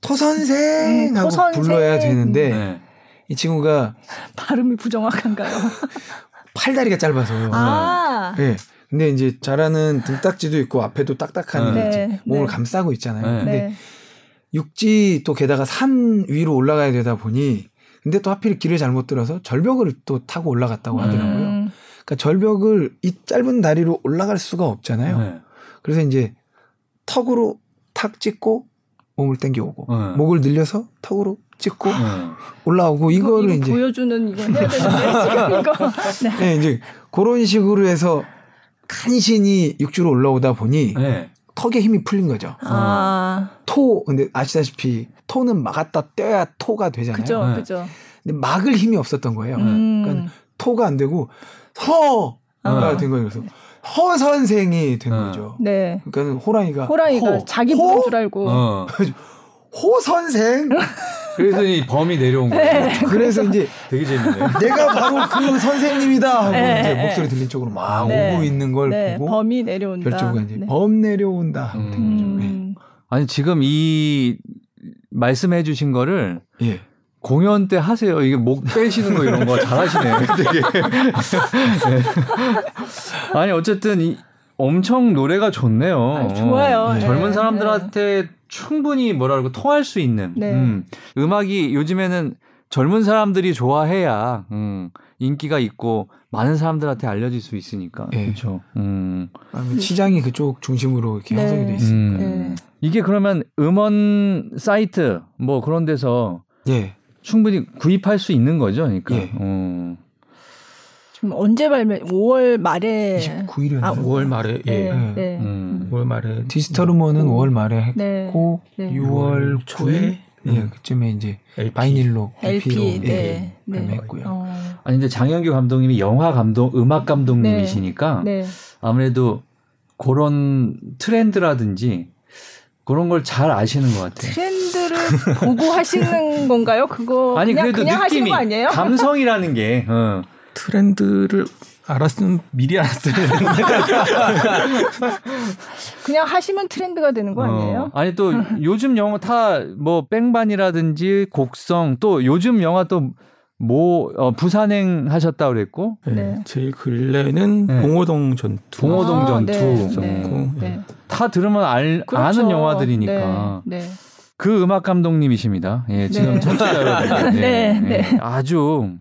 토 선생 음, 하고 토 선생. 불러야 되는데 네. 이 친구가 발음이 부정확한가요? 팔다리가 짧아서요. 아. 예. 근데 이제 잘하는 등딱지도 있고 앞에도 딱딱한 네. 이제 네. 몸을 네. 감싸고 있잖아요. 네. 근데 네. 육지 또 게다가 산 위로 올라가야 되다 보니 근데 또 하필 길을 잘못 들어서 절벽을 또 타고 올라갔다고 음. 하더라고요. 음. 그러니까 절벽을 이 짧은 다리로 올라갈 수가 없잖아요. 네. 그래서 이제 턱으로 탁 찍고 몸을 당겨오고 네. 목을 늘려서 턱으로 찍고 네. 올라오고 이거, 이거를 이거 이제 보여주는 이거 해야 되는데 지금 이거. [laughs] 네. 네, 이제 그런 식으로 해서 간신히 육지로 올라오다 보니 네. 턱에 힘이 풀린 거죠. 아. 토 근데 아시다시피 토는 막았다 떼야 토가 되잖아요. 그죠, 네. 그죠. 근데 막을 힘이 없었던 거예요. 음. 그러니까 토가 안 되고 허가 아. 된 거예요. 그래서 허 선생이 된 어. 거죠. 네. 그러니까 호랑이가 호랑이가 호, 자기 호? 부른 줄 알고. 어. [laughs] 호 선생. [laughs] 그래서 이 범이 내려온 거예요. 그래서 이제 되게 재밌네. 내가 바로 그 선생님이다 하고 네, 이제 네. 목소리 들린 쪽으로 막 네. 오고 있는 걸 네, 보고 범이 내려온다. 별주부가 이제 네. 범 내려온다. 네. 음. 아니 지금 이 말씀해 주신 거를 예. 공연 때 하세요. 이게 목 빼시는 거 이런 거 잘하시네. [laughs] 되게. [laughs] 네. 아니 어쨌든 이 엄청 노래가 좋네요. 아, 좋아요. 네. 젊은 네. 사람들한테 충분히 뭐라 그러고 통할 수 있는 네. 음. 음악이 요즘에는 젊은 사람들이 좋아해야 음, 인기가 있고 많은 사람들한테 알려질 수 있으니까 예. 그렇죠. 음. 시장이 그쪽 중심으로 이렇게 네. 형성이 돼 있으니까. 네. 이게 그러면 음원 사이트 뭐 그런 데서 예. 충분히 구입할 수 있는 거죠, 그러니까. 예. 어. 지금 언제 발매? 5월 말에. 29일이었나요? 아, 5월 말에 예. 네. 네. 음. 5월 말에 디지털 음원은 5월 말에 네. 했고 네. 6월 초에 음. 예, 그쯤에 이제 LP. 바이닐로 LP, LP로 네. 네. 발매했고요. 어. 아니 근데 장현규 감독님이 영화 감독, 음악 감독님이시니까 네. 아무래도 그런 트렌드라든지 그런 걸 잘 아시는 것 같아요. 트렌드를 보고 하시는 [laughs] 건가요? 그거 아니 그냥, 그래도 그냥 하시는 느낌이 거 아니에요? 감성이라는 게 어. 트렌드를 알았으면 미리 알았어야 되는데. [laughs] 그냥 하시면 트렌드가 되는 거 아니에요? 어. 아니 또 요즘 영화 다 뭐 뺑반이라든지 곡성 또 요즘 영화 또뭐 어, 부산행 하셨다 그랬고 네. 네. 제일 근래는 네. 봉오동 전투. 봉오동 아, 전투 네, 있었고. 네, 네. 다 들으면 알, 그렇죠. 아는 영화들이니까 네, 네. 그 음악 감독님이십니다. 예, 지금 네. 청취자 여러분. [laughs] 네, 네. 아주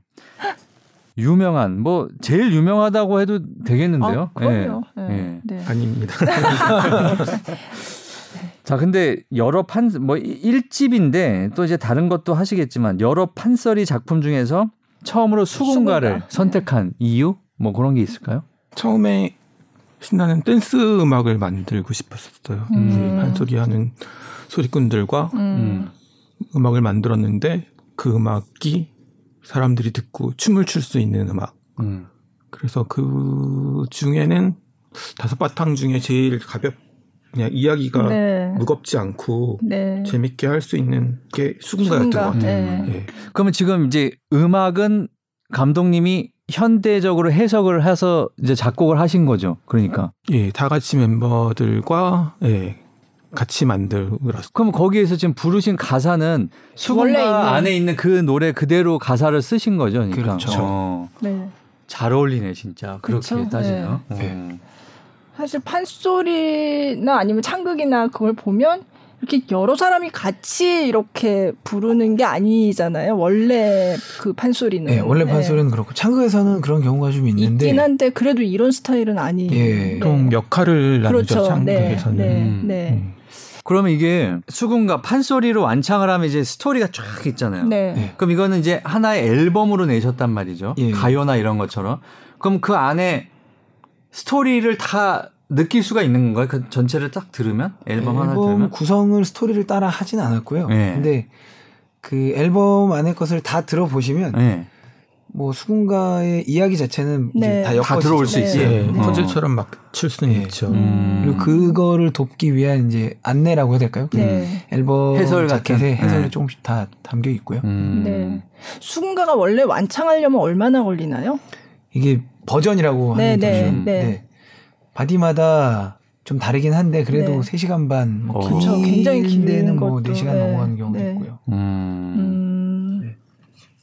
유명한 뭐 제일 유명하다고 해도 되겠는데요. 아, 그럼요. 예, 네. 예. 네. 아닙니다. 자, [laughs] 근데 여러 판, 뭐, 일집인데또 이제 다른 것도 하시겠지만, 여러 판서리 작품 중에서 처음으로 수군가를 수군가. 선택한 이유? 뭐 그런 게 있을까요? 처음에 신나는 댄스 음악을 만들고 싶었어요. 음. 한소리 하는 소리꾼들과 음. 음. 악을 만들었는데 그 음악이 사람들이 듣고 춤을 출 수 있는 음악. 음. 그래서 그 중에는 다섯 바탕 중에 제일 가볍 그냥 이야기가 네. 무겁지 않고 네. 재밌게 할 수 있는 게 수군가였던 수군가. 것 같아요. 네. 예. 그러면 지금 이제 음악은 감독님이 현대적으로 해석을 해서 이제 작곡을 하신 거죠. 그러니까. 예, 다 같이 멤버들과 예, 같이 만들었어요. 그럼 거기에서 지금 부르신 가사는 원래 수군가. 안에 있는 그 노래 그대로 가사를 쓰신 거죠. 그러니까. 그렇죠. 어, 네. 잘 어울리네, 진짜. 그렇게 그쵸? 따지면. 네. 어. 사실 판소리나 아니면 창극이나 그걸 보면 이렇게 여러 사람이 같이 이렇게 부르는 게 아니잖아요. 원래 그 판소리는. 네, 원래 판소리는 그렇고 창극에서는 그런 경우가 좀 있는데 있긴 한데 그래도 이런 스타일은 아니. 예. 보통 역할을 나누죠 그렇죠. 창극에서는. 네. 네. 음. 네. 음. 그러면 이게 수군가 판소리로 완창을 하면 이제 스토리가 쫙 있잖아요. 네. 네. 그럼 이거는 이제 하나의 앨범으로 내셨단 말이죠. 예. 가요나 이런 것처럼. 그럼 그 안에 스토리를 다 느낄 수가 있는 건가요? 그 전체를 딱 들으면 앨범 하나 앨범 들으면. 구성을 스토리를 따라 하진 않았고요. 네. 근데 그 앨범 안에 것을 다 들어보시면 네. 뭐 수군가의 이야기 자체는 네. 다 다. 들어올 수 네. 있어요. 예, 네. 퍼즐처럼 막 칠 수는 예. 있죠. 음. 그리고 그거를 돕기 위한 이제 안내라고 해야 될까요? 그 네. 앨범 해설 같은? 자켓에 해설이 네. 조금씩 다 담겨 있고요. 음. 네. 수군가가 원래 완창하려면 얼마나 걸리나요? 이게 버전이라고 네, 하는 네, 거죠. 네. 바디마다 좀 다르긴 한데 그래도 네. 3시간 반, 뭐 어. 그쵸, 굉장히 긴 데는 뭐 것도, 4시간 네. 넘어가는 경우도 네. 있고요. 음. 음. 네.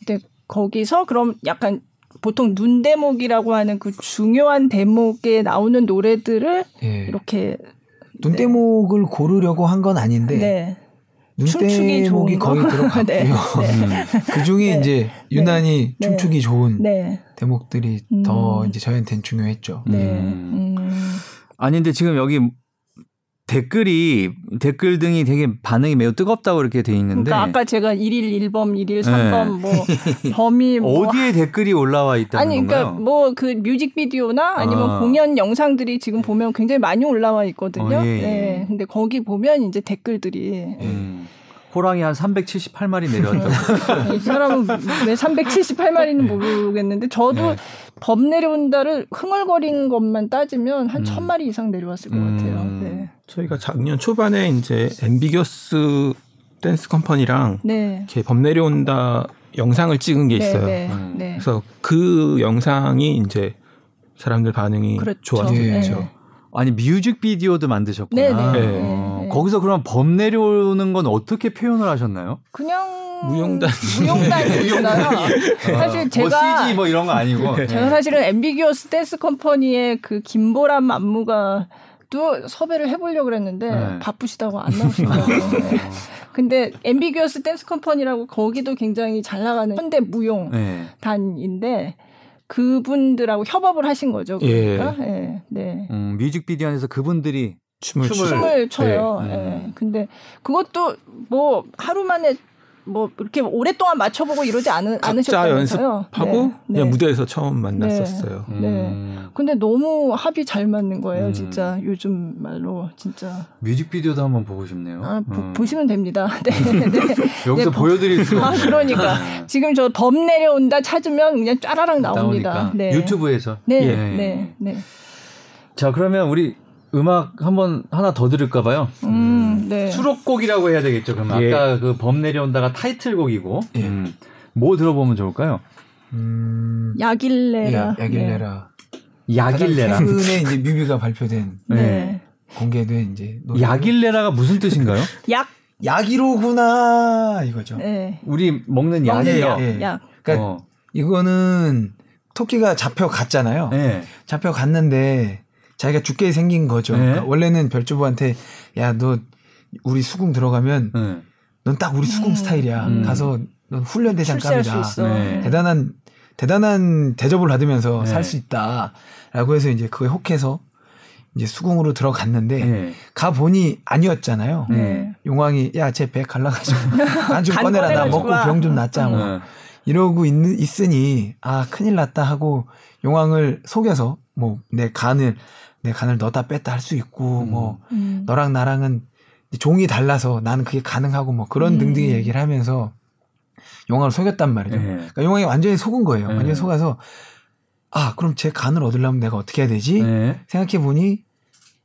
근데 거기서 그럼 약간 보통 눈 대목이라고 하는 그 중요한 대목에 나오는 노래들을 예. 이렇게 눈 대목을 고르려고 한 건 아닌데 네. 눈 춤추기 대목이 좋은 거? 거의 들어갔고요. [laughs] 네. 네. 그 중에 네. 이제 유난히 네. 춤추기 좋은 네. 대목들이 음. 더 이제 저희한테는 중요했죠. 네. 음. 음. 아니 근데 지금 여기 댓글이 댓글 등이 되게 반응이 매우 뜨겁다고 이렇게 돼 있는데 그러니까 아까 제가 1일 1범, 1일 3범 뭐 [laughs] 범위 뭐 네. 어디에 댓글이 올라와 있다는 아니 그러니까? 뭐 그 뮤직비디오나 아니면 아. 공연 영상들이 지금 보면 굉장히 많이 올라와 있거든요. 어, 예, 예. 네. 근데 거기 보면 이제 댓글들이 음. 호랑이 한 378마리 내려왔다고. [laughs] 이 사람은 왜 378마리는 모르겠는데 저도 네. 범 내려온다를 흥얼거린 것만 따지면 한 음. 1000마리 이상 내려왔을 것 음. 같아요. 네. 저희가 작년 초반에 이제 Ambiguous Dance Company랑 네. 이렇게 범 내려온다 영상을 찍은 게 네, 있어요. 네, 음. 네. 그래서 그 영상이 이제 사람들 반응이 그렇죠. 좋았었죠. 네. 아니 뮤직비디오도 만드셨구나. 네, 네. 네. 어, 네. 거기서 그럼 범 내려오는 건 어떻게 표현을 하셨나요? 그냥 무용단. [laughs] 무용단이 있어요. 사실 제가 뭐 CG 뭐 이런 거 아니고. 네. 제가 사실은 Ambiguous Dance Company의 그 김보람 안무가 또 섭외를 해보려고 그랬는데 네. 바쁘시다고 안 나오시더라고요. 네. 근데 엠비기어스 댄스 컴퍼니라고 거기도 굉장히 잘 나가는 현대 무용 네. 단인데 그분들하고 협업을 하신 거죠. 예. 그러니까? 예. 네. 음, 뮤직비디오 안에서 그분들이 춤을, 춤을-. 춤을 춰요. 네. 예. 음. 근데 그것도 뭐 하루 만에 뭐 이렇게 오랫동안 맞춰보고 이러지 않으, 각자 않으셨다면서요. 연습하고 네. 그냥 네. 무대에서 처음 만났었어요. 음, 근데 너무 합이 잘 맞는 거예요, 음. 진짜 요즘 말로 진짜. 뮤직비디오도 한번 보고 싶네요. 아, 보, 음. 보 시면 됩니다. [laughs] 네, [laughs] 네. 여기서 네, 보여드릴 수가 아. 그러니까 네. 지금 저범 내려온다 찾으면 그냥 짜라락 나옵니다. 네. 유튜브에서. 네, 예. 네, 네. 자 그러면 우리 음악 한번 하나 더 들을까 봐요. 음, 네. 수록곡이라고 해야 되겠죠. 그럼 예. 아까 그 범 내려온다가 타이틀곡이고 예. 음, 뭐 들어보면 좋을까요? 음, 야길레라. 예, 야길레라. 야길레라. 최근에 이제 뮤비가 발표된 네. 네. 공개된 이제 노래. 야길레라가 무슨 뜻인가요? [laughs] 약. 약이로구나 이거죠. 네. 우리 먹는 먹는 약이요. 약. 예. 약. 그러니까 어. 이거는 토끼가 잡혀 갔잖아요. 네. 잡혀 갔는데 자기가 죽게 생긴 거죠. 네. 그러니까 원래는 별주부한테 야 너 우리 수궁 들어가면 네. 넌딱 우리 수궁 음. 스타일이야. 음. 가서 넌 훈련 대장감이다. 수 있어. 네. 대단한 대단한 대접을 받으면서 네. 살수 있다라고 해서 이제 그거에 혹해서 이제 수궁으로 들어갔는데 네. 가 보니 아니었잖아요. 네. 용왕이 야 쟤 배 갈라가지고 [laughs] 간좀간 꺼내라 나 먹고 와. 병좀 낫자 뭐 어. 이러고 있, 있으니 아 큰일 났다 하고 용왕을 속여서 뭐 내 간을 내 간을 넣다 뺐다 할 수 있고 음. 뭐 음. 너랑 나랑은 종이 달라서 나는 그게 가능하고 뭐 그런 음. 등등의 얘기를 하면서 용왕을 속였단 말이죠. 네. 그러니까 용왕이 완전히 속은 거예요. 네. 완전히 속아서 아 그럼 제 간을 얻으려면 내가 어떻게 해야 되지? 네. 생각해 보니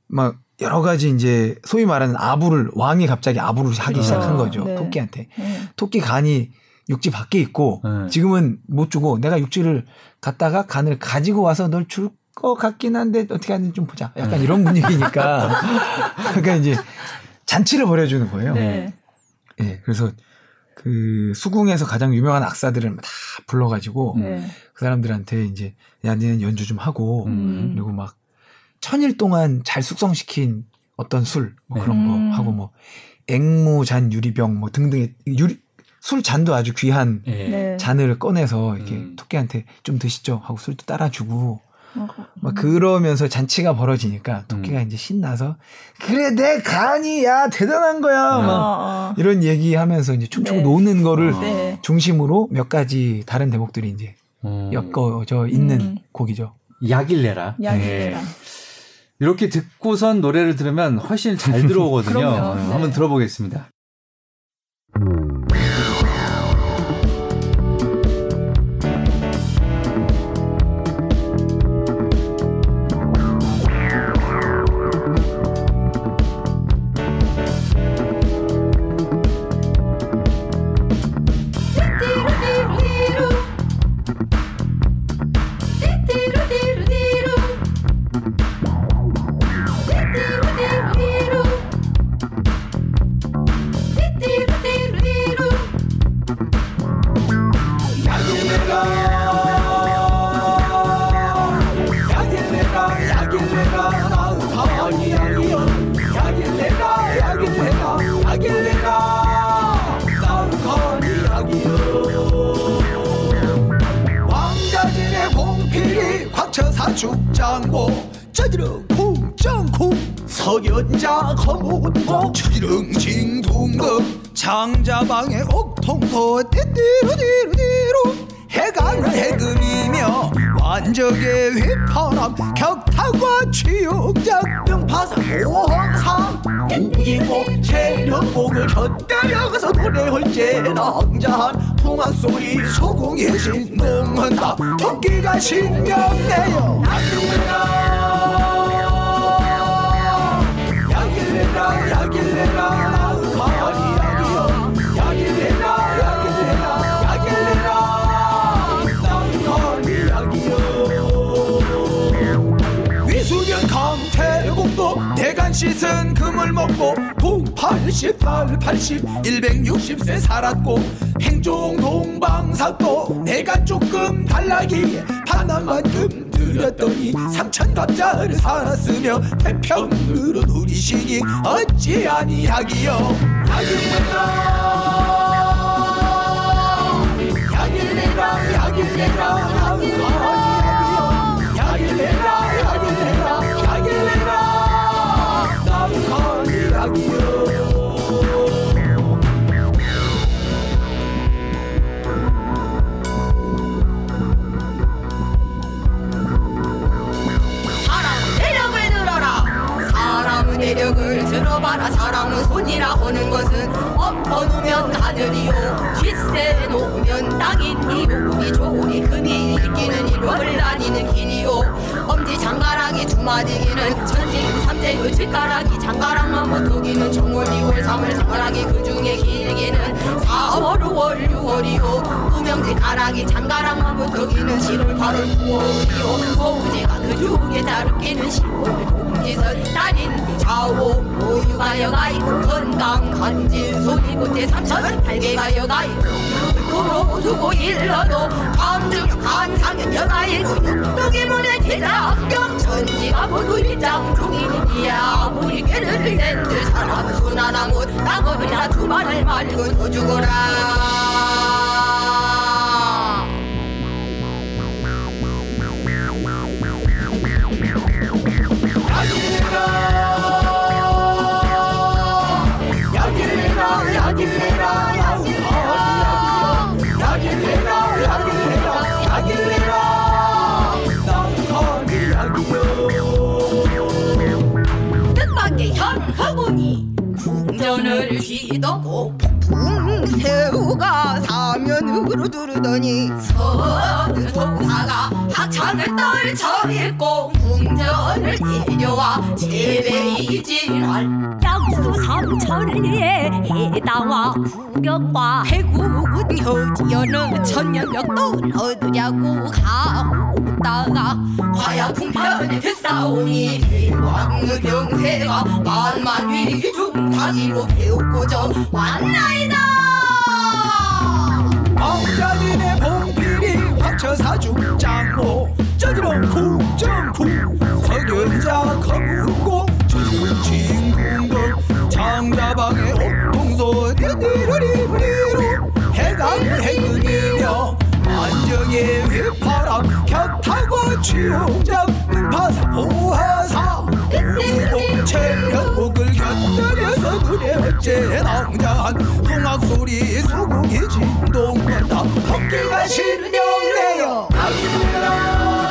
막 여러 가지 이제 소위 말하는 아부를 왕이 갑자기 아부를 하기 그렇죠. 시작한 거죠 네. 토끼한테 네. 토끼 간이 육지 밖에 있고 네. 지금은 못 주고 내가 육지를 갖다가 간을 가지고 와서 널 줄 것 같긴 한데 어떻게 하는지 좀 보자 약간 네. 이런 분위기니까 [laughs] 그러니까 이제 잔치를 벌여주는 거예요. 네. 예, 그래서 그 수궁에서 가장 유명한 악사들을 다 불러가지고 네. 그 사람들한테 이제 야 니는 연주 좀 하고 음. 그리고 막 천일 동안 잘 숙성시킨 어떤 술 뭐 그런 음. 거 하고 뭐 앵무잔 유리병 뭐 등등의 유리 술 잔도 아주 귀한 네. 네. 잔을 꺼내서 이렇게 음. 토끼한테 좀 드시죠 하고 술도 따라주고 어, 막 그러면서 잔치가 벌어지니까 토끼가 음. 이제 신나서 그래 내 간이 야 대단한 거야 어, 막 어. 이런 얘기하면서 이제 춤추고 네. 노는 거를 아. 네. 중심으로 몇 가지 다른 대목들이 이제 어. 엮어져 있는 음. 곡이죠. 야길레라. 야길레라. 네. 이렇게 듣고선 노래를 들으면 훨씬 잘 들어오거든요. [laughs] 어, 네. 한번 들어보겠습니다. 죽장고 쩌지릉 쿵짱쿵. 석연자 거목고 추지릉 징둥둥 장자방의 옥통도 띠띠루띠루띠루. 해가 해금이며 완적의 휘파람 격타과 취용장. 명파사 호황상 우기고 체력복을 곁들여서 노래할 제 낭자한 풍악소리 소궁의 신동한다. 토끼가 신명내요. 야길 야길레라 나으마리 야기요 위수년 강태공도 대간 씻은 금을 먹고 동 88, 80, 160세 살았고 행종 동방사도 내가 조금 달라기에 반환만큼 들였더니 삼천 갑자를 살았으며 태평으로 누리시기 어찌 아니하기요? 야길레라 야길레라 야길레라 야길레라 야길레라 야길레라. 나를 야기요 들어봐라. 사람은 손이라 하는 것은 엎어놓으면 하늘이요. 뒷세 놓으면 땅이니요 우리 장가랑이 금이 끼는 일을 다니는 길이요. 엄지 장가랑이 주마디기는 천지 삼재의 질가락이 장가랑만 못하기는 정월 2월 3월 장가락이 그중에 길기는 4월 5월 6월이요. 우명지 가락이 장가랑만 못하기는 7월 8월 9월이요. 소우지가 그중에 다루기는 10월 동지선 달인 좌우 우유가 여가이고 건강 간질 손이 못해 삼천 달개가 여가이고 도로 두고 일러도 감중 간상은 여가이고 육덕의 문에 대락경 천지가 모두 일장 중이야 아무리 깨를 낸들 사람 순하나 못 나무나 두 말을 말고 더 죽어라 궁 두르더니 서느 동사가 학창을 떨쳐 있고 궁전을 뛰려와 제베이질할 양수 삼천리에 해당화 구경과 해군 효지연은 천년벽도 얻으려고 가오다가 과야풍편에 됐사오니 대왕의 병세가 만만위 중타기로 배우고저 왔나이다 봉필이 황처사주 장모 저기로 궁정궁 석연자 거문고. 진궁동 장자방의 옥동소. 띠띠르리리로 해강 해군이며 안정의 휘파람. 곁하고 취용장 파사 보하사 공채연복을 곁들여서 눈에 어째 낭자한 풍악소리 소고기 진동한다. 토끼가 신명내요. 야길래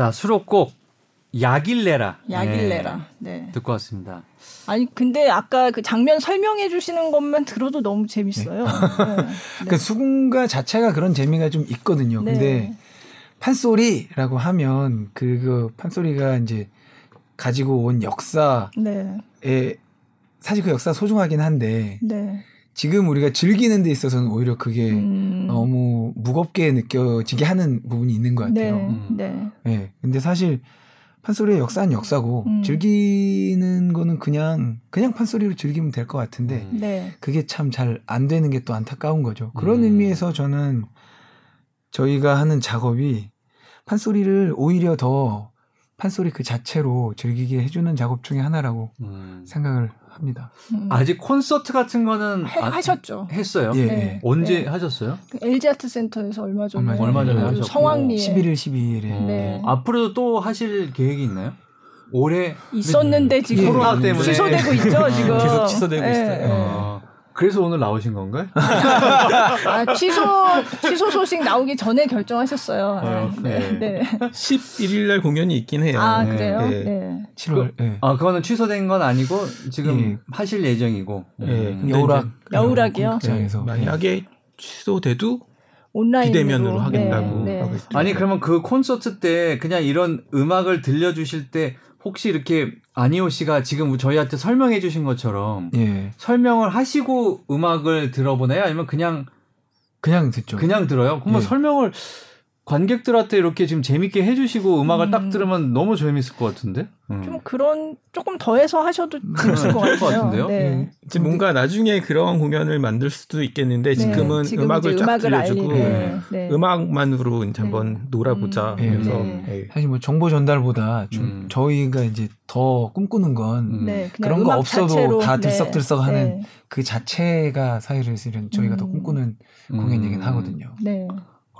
자, 수록곡 야길레라. 야길레라. 네, 네. 듣고 왔습니다. 아니 근데 아까 그 장면 설명해 주시는 것만 들어도 너무 재밌어요. 네. [laughs] 그 수군가 자체가 그런 재미가 좀 있거든요. 네. 근데 판소리라고 하면 그, 그 판소리가 이제 가지고 온 역사에 네. 사실 그 역사 소중하긴 한데 네. 지금 우리가 즐기는 데 있어서는 오히려 그게 음. 너무 무겁게 느껴지게 하는 부분이 있는 것 네. 같아요. 음. 네. 예. 근데 사실 판소리의 역사는 역사고 음. 즐기는 거는 그냥 그냥 판소리로 즐기면 될 것 같은데 음. 네. 그게 참 잘 안 되는 게 또 안타까운 거죠. 그런 음. 의미에서 저는 저희가 하는 작업이 판소리를 오히려 더 판소리 그 자체로 즐기게 해주는 작업 중에 하나라고 음. 생각을 합니다. 음. 아직 콘서트 같은 거는 해- 안- 하셨죠. 했어요. 예, 네. 예. 언제 네. 하셨어요? 그 LG 아트 센터에서 얼마 전에 얼마 전에 그 하셨고. 성황리에 11일, 12일에 네. 어, 앞으로도 또 하실 계획이 있나요? 올해 있었는데 지금 예. 코로나 때문에 취소되고 있죠 지금. 계속 취소되고 예, 있어요. 예. 어, 그래서 오늘 나오신 건가요? [laughs] 아, 취소 취소 소식 나오기 전에 결정하셨어요. 아, 어, 네. 네. 네. 11일 날 공연이 있긴 해요. 아 네. 그래요? 네. 네. 7월 예. 아 그거는 취소된 건 아니고 지금 예. 하실 예정이고. 예, 음. 근데 여우락 여우락이요? 네, 만약에 취소돼도 온라인으로 비대면으로 하겠다고 네, 네. 아니 그러면 그 콘서트 때 그냥 이런 음악을 들려 주실 때 혹시 이렇게 아니오 씨가 지금 저희한테 설명해 주신 것처럼 예. 설명을 하시고 음악을 들어보나요? 아니면 그냥 그냥 듣죠. 그냥 들어요? 그러면 예. 설명을 관객들한테 이렇게 지금 재밌게 해주시고 음악을 음. 딱 들으면 너무 재밌을 것 같은데. 음. 좀 그런 조금 더해서 하셔도 재밌을 것 같아요. 네. 음. 이제 뭔가 나중에 그런 공연을 만들 수도 있겠는데 네. 지금은 지금 음악을 쫙 들려주고 네. 네. 음악만으로 이제 한번 네. 놀아보자. 음. 그래서 네. 사실 뭐 정보 전달보다 좀 음. 저희가 이제 더 꿈꾸는 건 그런 거 없어도 자체로. 다 들썩들썩하는 그 자체가 사실은 저희가 더 꿈꾸는 공연이긴 하거든요. 네.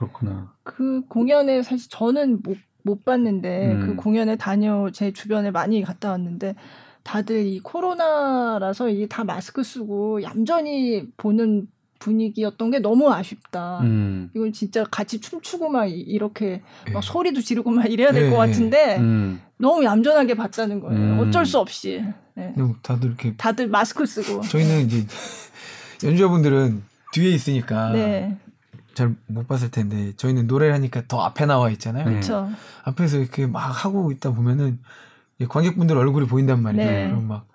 그렇구나. 그 공연에 사실 저는 못, 못 봤는데 음. 그 공연에 다녀 제 주변에 많이 갔다 왔는데 다들 이 코로나라서 이게 다 마스크 쓰고 얌전히 보는 분위기였던 게 너무 아쉽다. 음. 이걸 진짜 같이 춤추고 막 이렇게 막 네. 소리도 지르고 막 이래야 될것 네. 같은데 음. 너무 얌전하게 봤다는 거예요. 음. 어쩔 수 없이. 네. 다들 이렇게 다들 마스크 쓰고. 저희는 이제 [laughs] 연주자분들은 뒤에 있으니까 네. 잘 못 봤을 텐데 저희는 노래를 하니까 더 앞에 나와 있잖아요. 그렇죠. 앞에서 이렇게 막 하고 있다 보면은 관객분들 얼굴이 보인단 말이에요. 네. 그럼 막,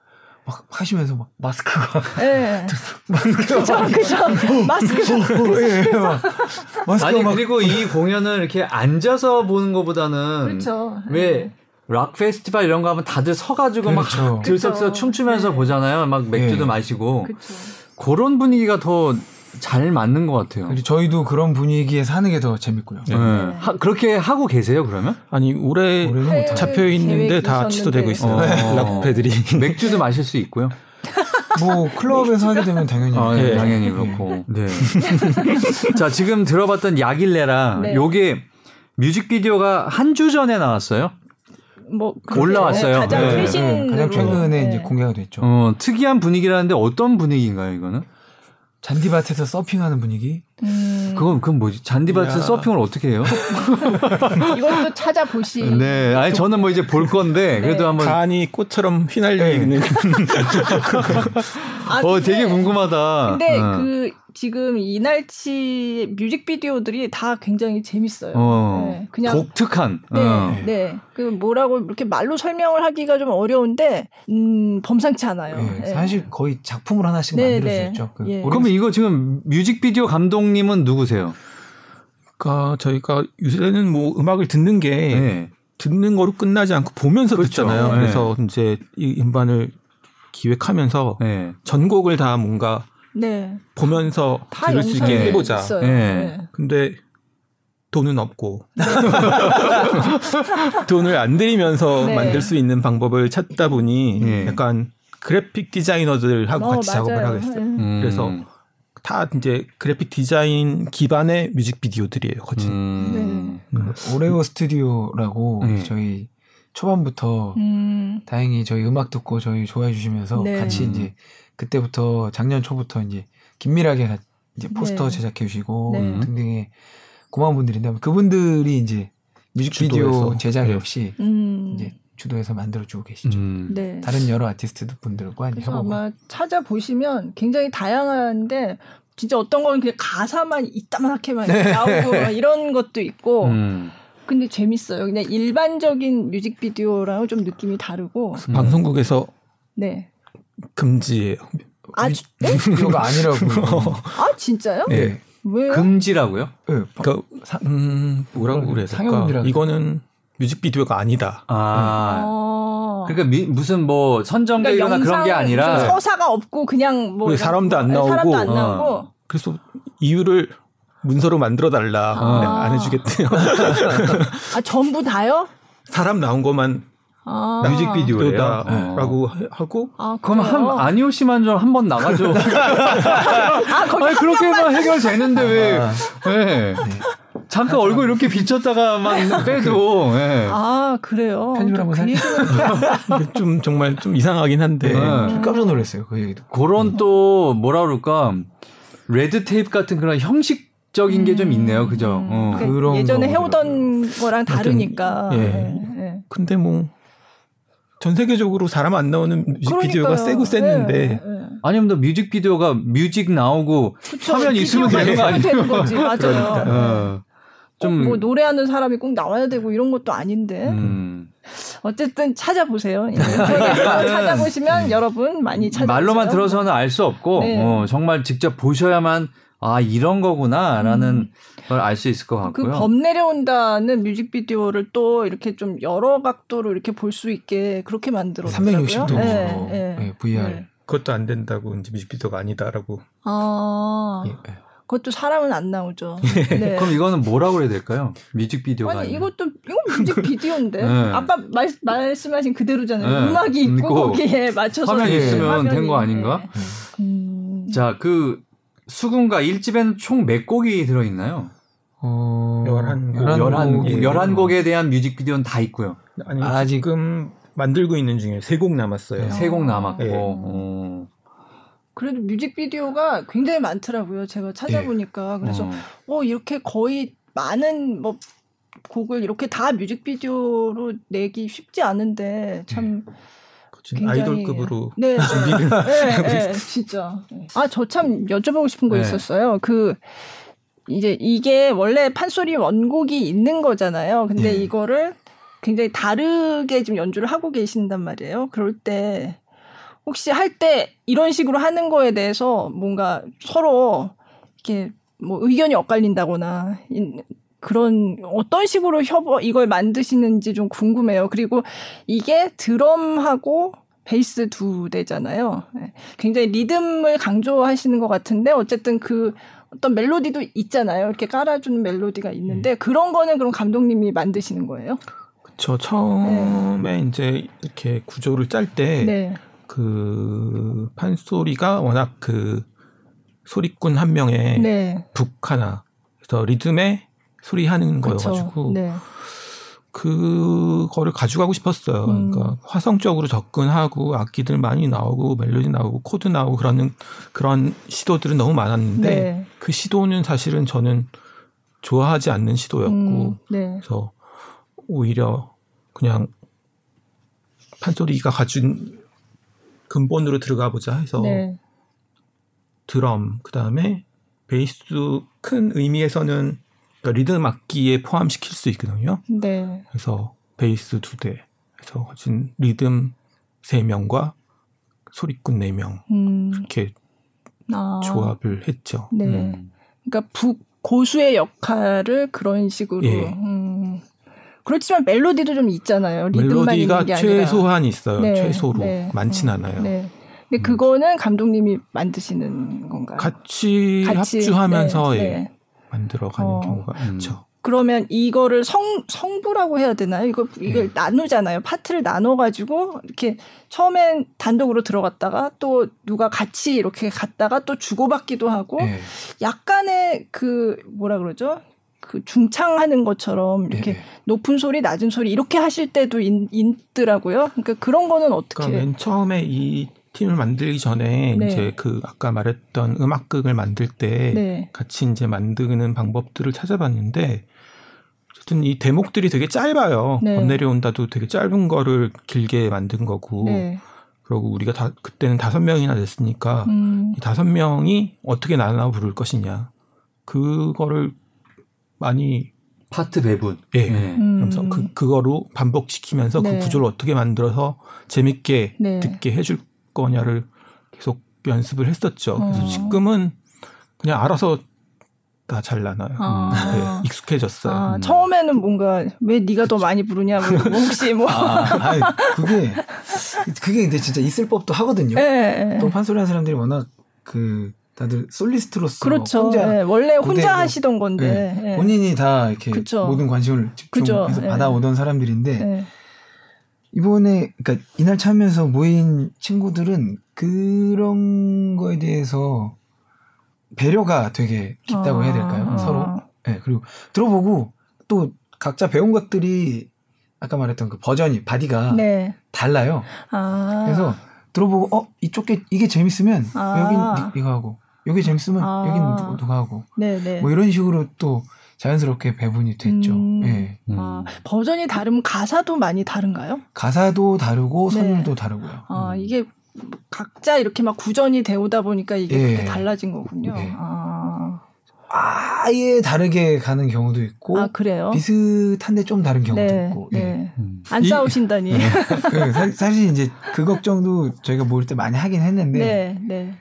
막 하시면서 막 마스크가 네. [laughs] 마스크가 그죠 그죠 마스크 예, 막 [laughs] 마스크 아니 막. 그리고 이 공연을 이렇게 앉아서 보는 것보다는 그렇죠. 왜 락 페스티벌 이런 거 하면 다들 서가지고 그렇죠. 막 들썩서 춤추면서 네. 보잖아요. 막 맥주도 네. 마시고 그렇죠. 그런 분위기가 더 잘 맞는 것 같아요. 저희도 그런 분위기에 사는 게 더 재밌고요. 네. 네. 하, 그렇게 하고 계세요 그러면? 아니 올해 잡혀 있는데 다 취소되고 있어요. 어. 락패들이 [laughs] 맥주도 마실 수 있고요. [laughs] 뭐 클럽에서 하게 되면 당연히 아, 네, 당연히 그렇고. 네. [laughs] 자 지금 들어봤던 야길레라 네. 요게 뮤직비디오가 한 주 전에 나왔어요. 뭐 올라왔어요. 가장 네. 최신 가장 최근에 이제 공개가 됐죠. 어, 특이한 분위기라는데 어떤 분위기인가요 이거는? 잔디밭에서 서핑하는 분위기? 음. 그건 그건 뭐지? 잔디밭에서 야. 서핑을 어떻게 해요? [laughs] 이것도 찾아보시. 네, 아니 저는 뭐 이제 볼 건데 네. 그래도 네. 한번 간이 꽃처럼 휘날리는. 네. [laughs] 아, 어, 되게 궁금하다. 근데 어. 그 지금 이날치 뮤직비디오들이 다 굉장히 재밌어요. 어, 네, 그냥 독특한. 네, 어. 네. 그 뭐라고 이렇게 말로 설명을 하기가 좀 어려운데 음, 범상치 않아요. 네, 네. 사실 거의 작품을 하나씩 네, 만들 수 네. 있죠. 그 예. 그러면 이거 지금 뮤직비디오 감독님은 누구세요? 그러니까 저희가 요새는 뭐 음악을 듣는 게 네. 듣는 거로 끝나지 않고 보면서 그렇죠. 듣잖아요. 그래서 이제 이 음반을 기획하면서 전곡을 다 뭔가 네. 보면서 들을 수 있게 해보자. 네. 네. 근데 돈은 없고 [laughs] 돈을 안 들이면서 네. 만들 수 있는 방법을 찾다 보니 네. 약간 그래픽 디자이너들하고 어, 같이 맞아요. 작업을 하겠어요. 음. 그래서 다 이제 그래픽 디자인 기반의 뮤직비디오들이에요, 거진. 음. 네. 음. 오레오 스튜디오라고 네. 저희 초반부터 음. 다행히 저희 음악 듣고 저희 좋아해 주시면서 네. 같이 이제 그때부터 작년 초부터 이제 긴밀하게 이제 포스터 네. 제작해 주시고 네. 등등의 고마운 분들인데 그분들이 이제 뮤직비디오 주도해서. 제작 네. 역시 음. 이제 주도해서 만들어주고 계시죠. 음. 네. 다른 여러 아티스트 분들과 그래서 협업을. 아마 찾아보시면 굉장히 다양한데 진짜 어떤 거는 그냥 가사만 이따만하게만 네. 나오고 이런 것도 있고 음. 근데 재밌어요. 그냥 일반적인 뮤직비디오랑은 좀 느낌이 다르고 방송국에서 네. 금지예요. 아, 네? 뮤직비디오가 아니라고. [laughs] 아 진짜요? 네. 왜요? 금지라고요? 네. 그 음, 뭐라고 그래야 될까? 이거는 뮤직비디오가 아니다. 아. 아. 그러니까 미, 무슨 뭐 선정되거나 그러니까 그런 게 아니라 서사가 없고 그냥 뭐 사람도 안 나오고, 사람도 안 나오고. 어. 그래서 이유를 문서로 만들어 달라. 아. 네, 안 해주겠대요. 아 전부 다요? 사람 나온 것만 아. 뮤직비디오라고 네. 하고 아, 그럼 한 아니오 씨만 좀 한 번 나가죠. [laughs] 아, 아니 그렇게만 해결되는데 왜? 아. 네. 네. 잠깐 얼굴 이렇게 비쳤다가만 [laughs] 빼도. 네. 아 그래요. 편집을 한번 그 [laughs] 좀 정말 좀 이상하긴 한데 네. 좀 깜짝 놀랐어요 그 얘기도. 그런 또 뭐라 그럴까 레드 테이프 같은 그런 형식 적인 음. 게좀 있네요, 그죠? 음. 어. 그러니까 예전에 해오던 거랑 다르니까. 예. 네. 근데 뭐 전 세계적으로 사람 안 나오는 뮤직비디오가 세고 셌는데 네, 네. 아니면 너 뮤직비디오가 뮤직 나오고 그쵸, 화면 있으면 되는 거 아니에요? 거지. [laughs] 맞아요. 그러니까. 어. 좀뭐 노래하는 사람이 꼭 나와야 되고 이런 것도 아닌데 음. 어쨌든 찾아보세요. 찾아보시면 여러분 많이 찾아. 말로만 들어서는 알 수 없고 네. 어, 정말 직접 보셔야만 아 이런 거구나라는. 음. 걸 알 수 있을 것 같고요. 그 범 내려온다는 뮤직비디오를 또 이렇게 좀 여러 각도로 이렇게 볼 수 있게 그렇게 만들었더라고요. 360도로 네, 네. 네, VR. 네. 그것도 안 된다고 이제 뮤직비디오가 아니다라고. 아, 예. 그것도 사람은 안 나오죠. [laughs] 네. 그럼 이거는 뭐라고 그래야 될까요? 뮤직비디오가 아니. 이것도 이건 뮤직비디오인데 [laughs] 네. 아까 말, 말씀하신 그대로잖아요. 네. 음악이 있고 있고 거기에 맞춰서 화면이 있으면 화면이, 된거 아닌가? 네. 음, 자, 그 수군가 1집에는 총 몇 곡이 들어 있나요? 어, 열한 곡. 열한 11곡. 곡이- 11곡에 대한 뮤직비디오는 다 있고요. 아니 아직- 지금 만들고 있는 중에 세곡 남았어요. 네. 세곡 남았고. 네. 어. 그래도 뮤직비디오가 굉장히 많더라고요. 제가 찾아보니까 그래서 어. 어 이렇게 거의 많은 뭐 곡을 이렇게 다 뮤직비디오로 내기 쉽지 않은데 참 굉장히 아이돌급으로 네, [laughs] 준비를 네, 네, 진짜. 아, 저 참 여쭤보고 싶은 거 네. 있었어요. 그 이제 이게 원래 판소리 원곡이 있는 거잖아요. 근데 네. 이거를 굉장히 다르게 지금 연주를 하고 계신단 말이에요. 그럴 때 혹시 할 때 이런 식으로 하는 거에 대해서 뭔가 서로 이렇게 뭐 의견이 엇갈린다거나 인- 그런 어떤 식으로 협업 이걸 만드시는지 좀 궁금해요. 그리고 이게 드럼하고 베이스 두 대잖아요. 네. 굉장히 리듬을 강조하시는 것 같은데 어쨌든 그 어떤 멜로디도 있잖아요. 이렇게 깔아주는 멜로디가 있는데 그런 거는 그럼 감독님이 만드시는 거예요? 저 처음에 이제 이렇게 구조를 짤때 네. 그 판소리가 워낙 그 소리꾼 한 명에 네. 북 하나 그래서 리듬에 소리 하는 그렇죠. 거여가지고 네. 그거를 가져가고 싶었어요. 음. 그러니까 화성적으로 접근하고 악기들 많이 나오고 멜로디 나오고 코드 나오고 그러는 그런 시도들은 너무 많았는데 네. 그 시도는 사실은 저는 좋아하지 않는 시도였고 음, 네. 그래서 오히려 그냥 판소리가 가진 근본으로 들어가 보자 해서 네. 드럼 그다음에 베이스 큰 의미에서는 그러니까 리듬 악기에 포함시킬 수 있거든요. 네. 그래서 베이스 두 대, 그래서 가진 리듬 세 명과 소리꾼 네명 음. 이렇게 아. 조합을 했죠. 네. 음. 그러니까 북 고수의 역할을 그런 식으로. 예. 음. 그렇지만 멜로디도 좀 있잖아요. 리듬만 멜로디가 게 아니라. 최소한 있어요. 네, 최소로 네. 많진 음, 않아요. 네. 근데 그거는 감독님이 만드시는 건가요? 같이, 같이, 합주하면서 네, 예, 네. 만들어가는 어. 경우가 음. 많죠. 그러면 이거를 성 성부라고 해야 되나요? 이거 이걸 네. 나누잖아요. 파트를 나눠 가지고 이렇게 처음엔 단독으로 들어갔다가 또 누가 같이 이렇게 갔다가 또 주고받기도 하고 예. 약간의 그 뭐라 그러죠? 그 중창하는 것처럼 이렇게 예. 높은 소리, 낮은 소리 이렇게 하실 때도 있, 있더라고요. 그러니까 그런 거는 어떻게? 그러니까 맨 처음에 이 팀을 만들기 전에 네. 이제 그 아까 말했던 음악극을 만들 때 네. 같이 이제 만드는 방법들을 찾아봤는데 어쨌든 이 대목들이 되게 짧아요. 네. 번 내려온다도 되게 짧은 거를 길게 만든 거고 네. 그리고 우리가 다 그때는 다섯 명이나 됐으니까 음. 이 다섯 명이 어떻게 나눠 부를 것이냐 그거를 많이 파트 배분. 예. 네. 음. 그래서 그 그거로 반복시키면서 네. 그 구조를 어떻게 만들어서 재밌게 네. 듣게 해줄 거냐를 계속 연습을 했었죠. 그래서 어. 지금은 그냥 알아서 다 잘 나눠요. 아. 네, 익숙해졌어요. 아, 처음에는 뭔가 왜 네가 더 많이 부르냐 뭐 혹시 뭐 아, 아니, 그게 그게 근데 진짜 있을 법도 하거든요. 예, 예. 또 판소리 하는 사람들이 워낙 그 다들 솔리스트로서 그렇죠. 혼자 예, 원래 혼자 하시던 건데. 본인이 다 이렇게 그쵸. 모든 관심을 집중해서. 받아오던 사람들인데 예. 이번에 그러니까 이날 참여해서 모인 친구들은 그런 거에 대해서 배려가 되게 깊다고 해야 될까요? 아. 서로. 예, 그리고 들어보고 또 각자 배운 것들이 아까 말했던 그 버전이 바디가 네. 달라요. 아. 그래서 들어보고 어 이쪽 게 이게 재밌으면 아. 여긴 니- 이거 하고 여기 재밌으면 아. 여긴 누가, 누가 하고 네, 네. 뭐 이런 식으로 또 자연스럽게 배분이 됐죠. 음. 예. 아, 버전이 다르면 가사도 많이 다른가요? 가사도 다르고 네. 선율도 다르고요. 아, 음. 이게 각자 이렇게 막 구전이 되오다 보니까 이게 예. 그렇게 달라진 거군요. 네. 아. 아예 다르게 가는 경우도 있고 아, 그래요? 비슷한데 좀 다른 경우도 네. 있고. 예. 네. 음. 안 이- 싸우신다니. [laughs] 네. 그 사- 사실 이제 그 걱정도 저희가 모일 때 많이 하긴 했는데 네, 네.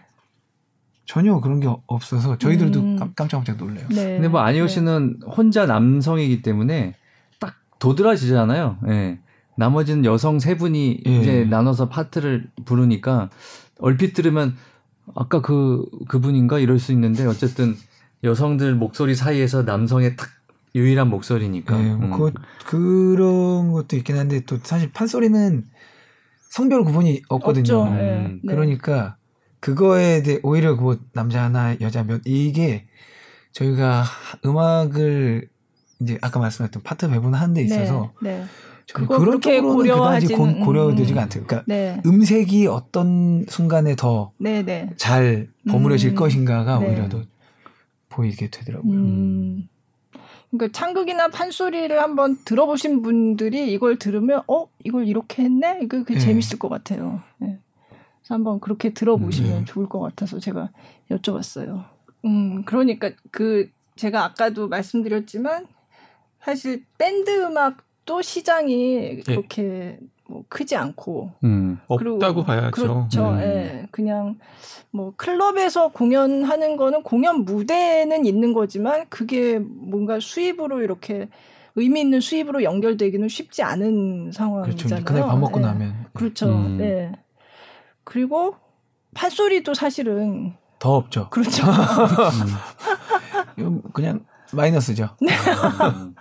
전혀 그런 게 없어서 저희들도 음. 깜짝깜짝 놀래요. 네. 근데 뭐 안희호 씨는 혼자 남성이기 때문에 딱 도드라지잖아요. 예. 나머지는 여성 세 분이 예. 이제 나눠서 파트를 부르니까 얼핏 들으면 아까 그 그분인가 이럴 수 있는데 어쨌든 여성들 목소리 사이에서 남성의 딱 유일한 목소리니까. 네, 뭐 음. 그, 그런 것도 있긴 한데 또 사실 판소리는 성별 구분이 없거든요. 없죠. 음. 네. 네. 그러니까 그거에 대해 오히려 뭐 남자 하나 여자 몇 이게 저희가 하- 음악을 이제 아까 말씀하셨던 파트 배분하는 데 있어서 네. 네. 그런 쪽으로는 그다지 고, 고려되지가 음. 않대요. 그러니까 네. 음색이 어떤 순간에 더잘 네. 네. 버무려질 음. 것인가가 네. 오히려 더 보이게 되더라고요. 음. 그러니까 창극이나 판소리를 한번 들어보신 분들이 이걸 들으면 어 이걸 이렇게 했네 이거 그 네. 재밌을 것 같아요. 네. 한번 그렇게 들어보시면 네. 좋을 것 같아서 제가 여쭤봤어요. 음 그러니까 그 제가 아까도 말씀드렸지만 사실 밴드 음악도 시장이 그렇게 뭐 크지 않고 음. 없다고 봐야죠. 그렇죠. 음. 예. 그냥 뭐 클럽에서 공연하는 거는 공연 무대는 있는 거지만 그게 뭔가 수입으로 이렇게 의미 있는 수입으로 연결되기는 쉽지 않은 그렇죠. 상황이잖아요. 이제 그날 밥 먹고 예. 나면 그렇죠. 음. 네. 그리고 판소리도 사실은 더 없죠. 그렇죠. [laughs] 이건 그냥 마이너스죠. 음.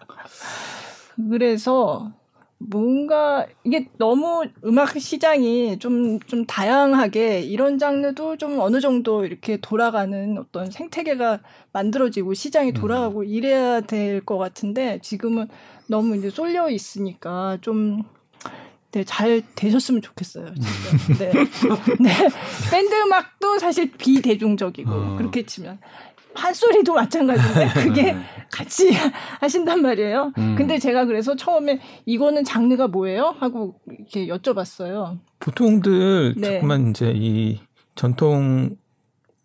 [laughs] 그래서 뭔가 이게 너무 음악 시장이 좀, 좀 다양하게 이런 장르도 좀 어느 정도 이렇게 돌아가는 어떤 생태계가 만들어지고 시장이 돌아가고 이래야 될 것 같은데 지금은 너무 이제 쏠려 있으니까 좀 네, 잘 되셨으면 좋겠어요. 진짜. 네. 네. 밴드 음악도 사실 비대중적이고 어. 그렇게 치면 판소리도 마찬가지인데 그게 같이 하신단 말이에요. 음. 근데 제가 그래서 처음에 이거는 장르가 뭐예요? 하고 이렇게 여쭤봤어요. 보통들 네. 자꾸만 이제 이 전통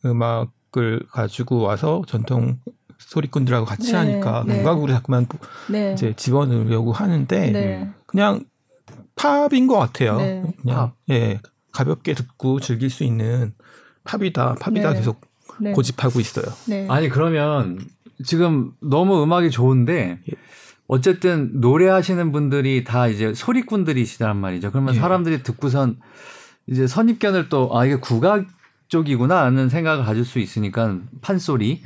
음악을 가지고 와서 전통 소리꾼들하고 같이 네, 하니까 네. 음악으로 자꾸만 네. 이제 집어넣으려고 하는데 네. 그냥 팝인 것 같아요. 네. 그냥 예 가볍게 듣고 즐길 수 있는 팝이다, 팝이다 네. 계속 네. 고집하고 있어요. 네. 아니 그러면 지금 너무 음악이 좋은데 예. 어쨌든 노래하시는 분들이 다 이제 소리꾼들이시단 말이죠. 그러면 예. 사람들이 듣고선 이제 선입견을 또 아 이게 국악 쪽이구나 하는 생각을 가질 수 있으니까 판소리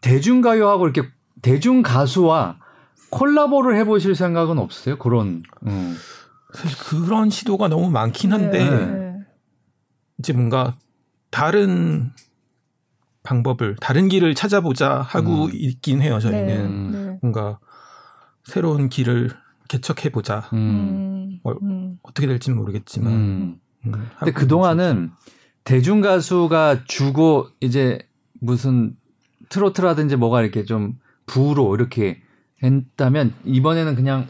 대중가요하고 이렇게 대중 가수와 콜라보를 해보실 생각은 없으세요? 그런 음. 사실 그런 시도가 너무 많긴 한데 네. 이제 뭔가 다른 방법을 다른 길을 찾아보자 하고 음. 있긴 해요. 저희는 네. 네. 뭔가 새로운 길을 개척해 보자. 음. 음. 어, 음. 어떻게 될지는 모르겠지만. 음. 음, 근데 하고 그 동안은 대중 가수가 주고 이제 무슨 트로트라든지 뭐가 이렇게 좀 부로 이렇게 했다면 이번에는 그냥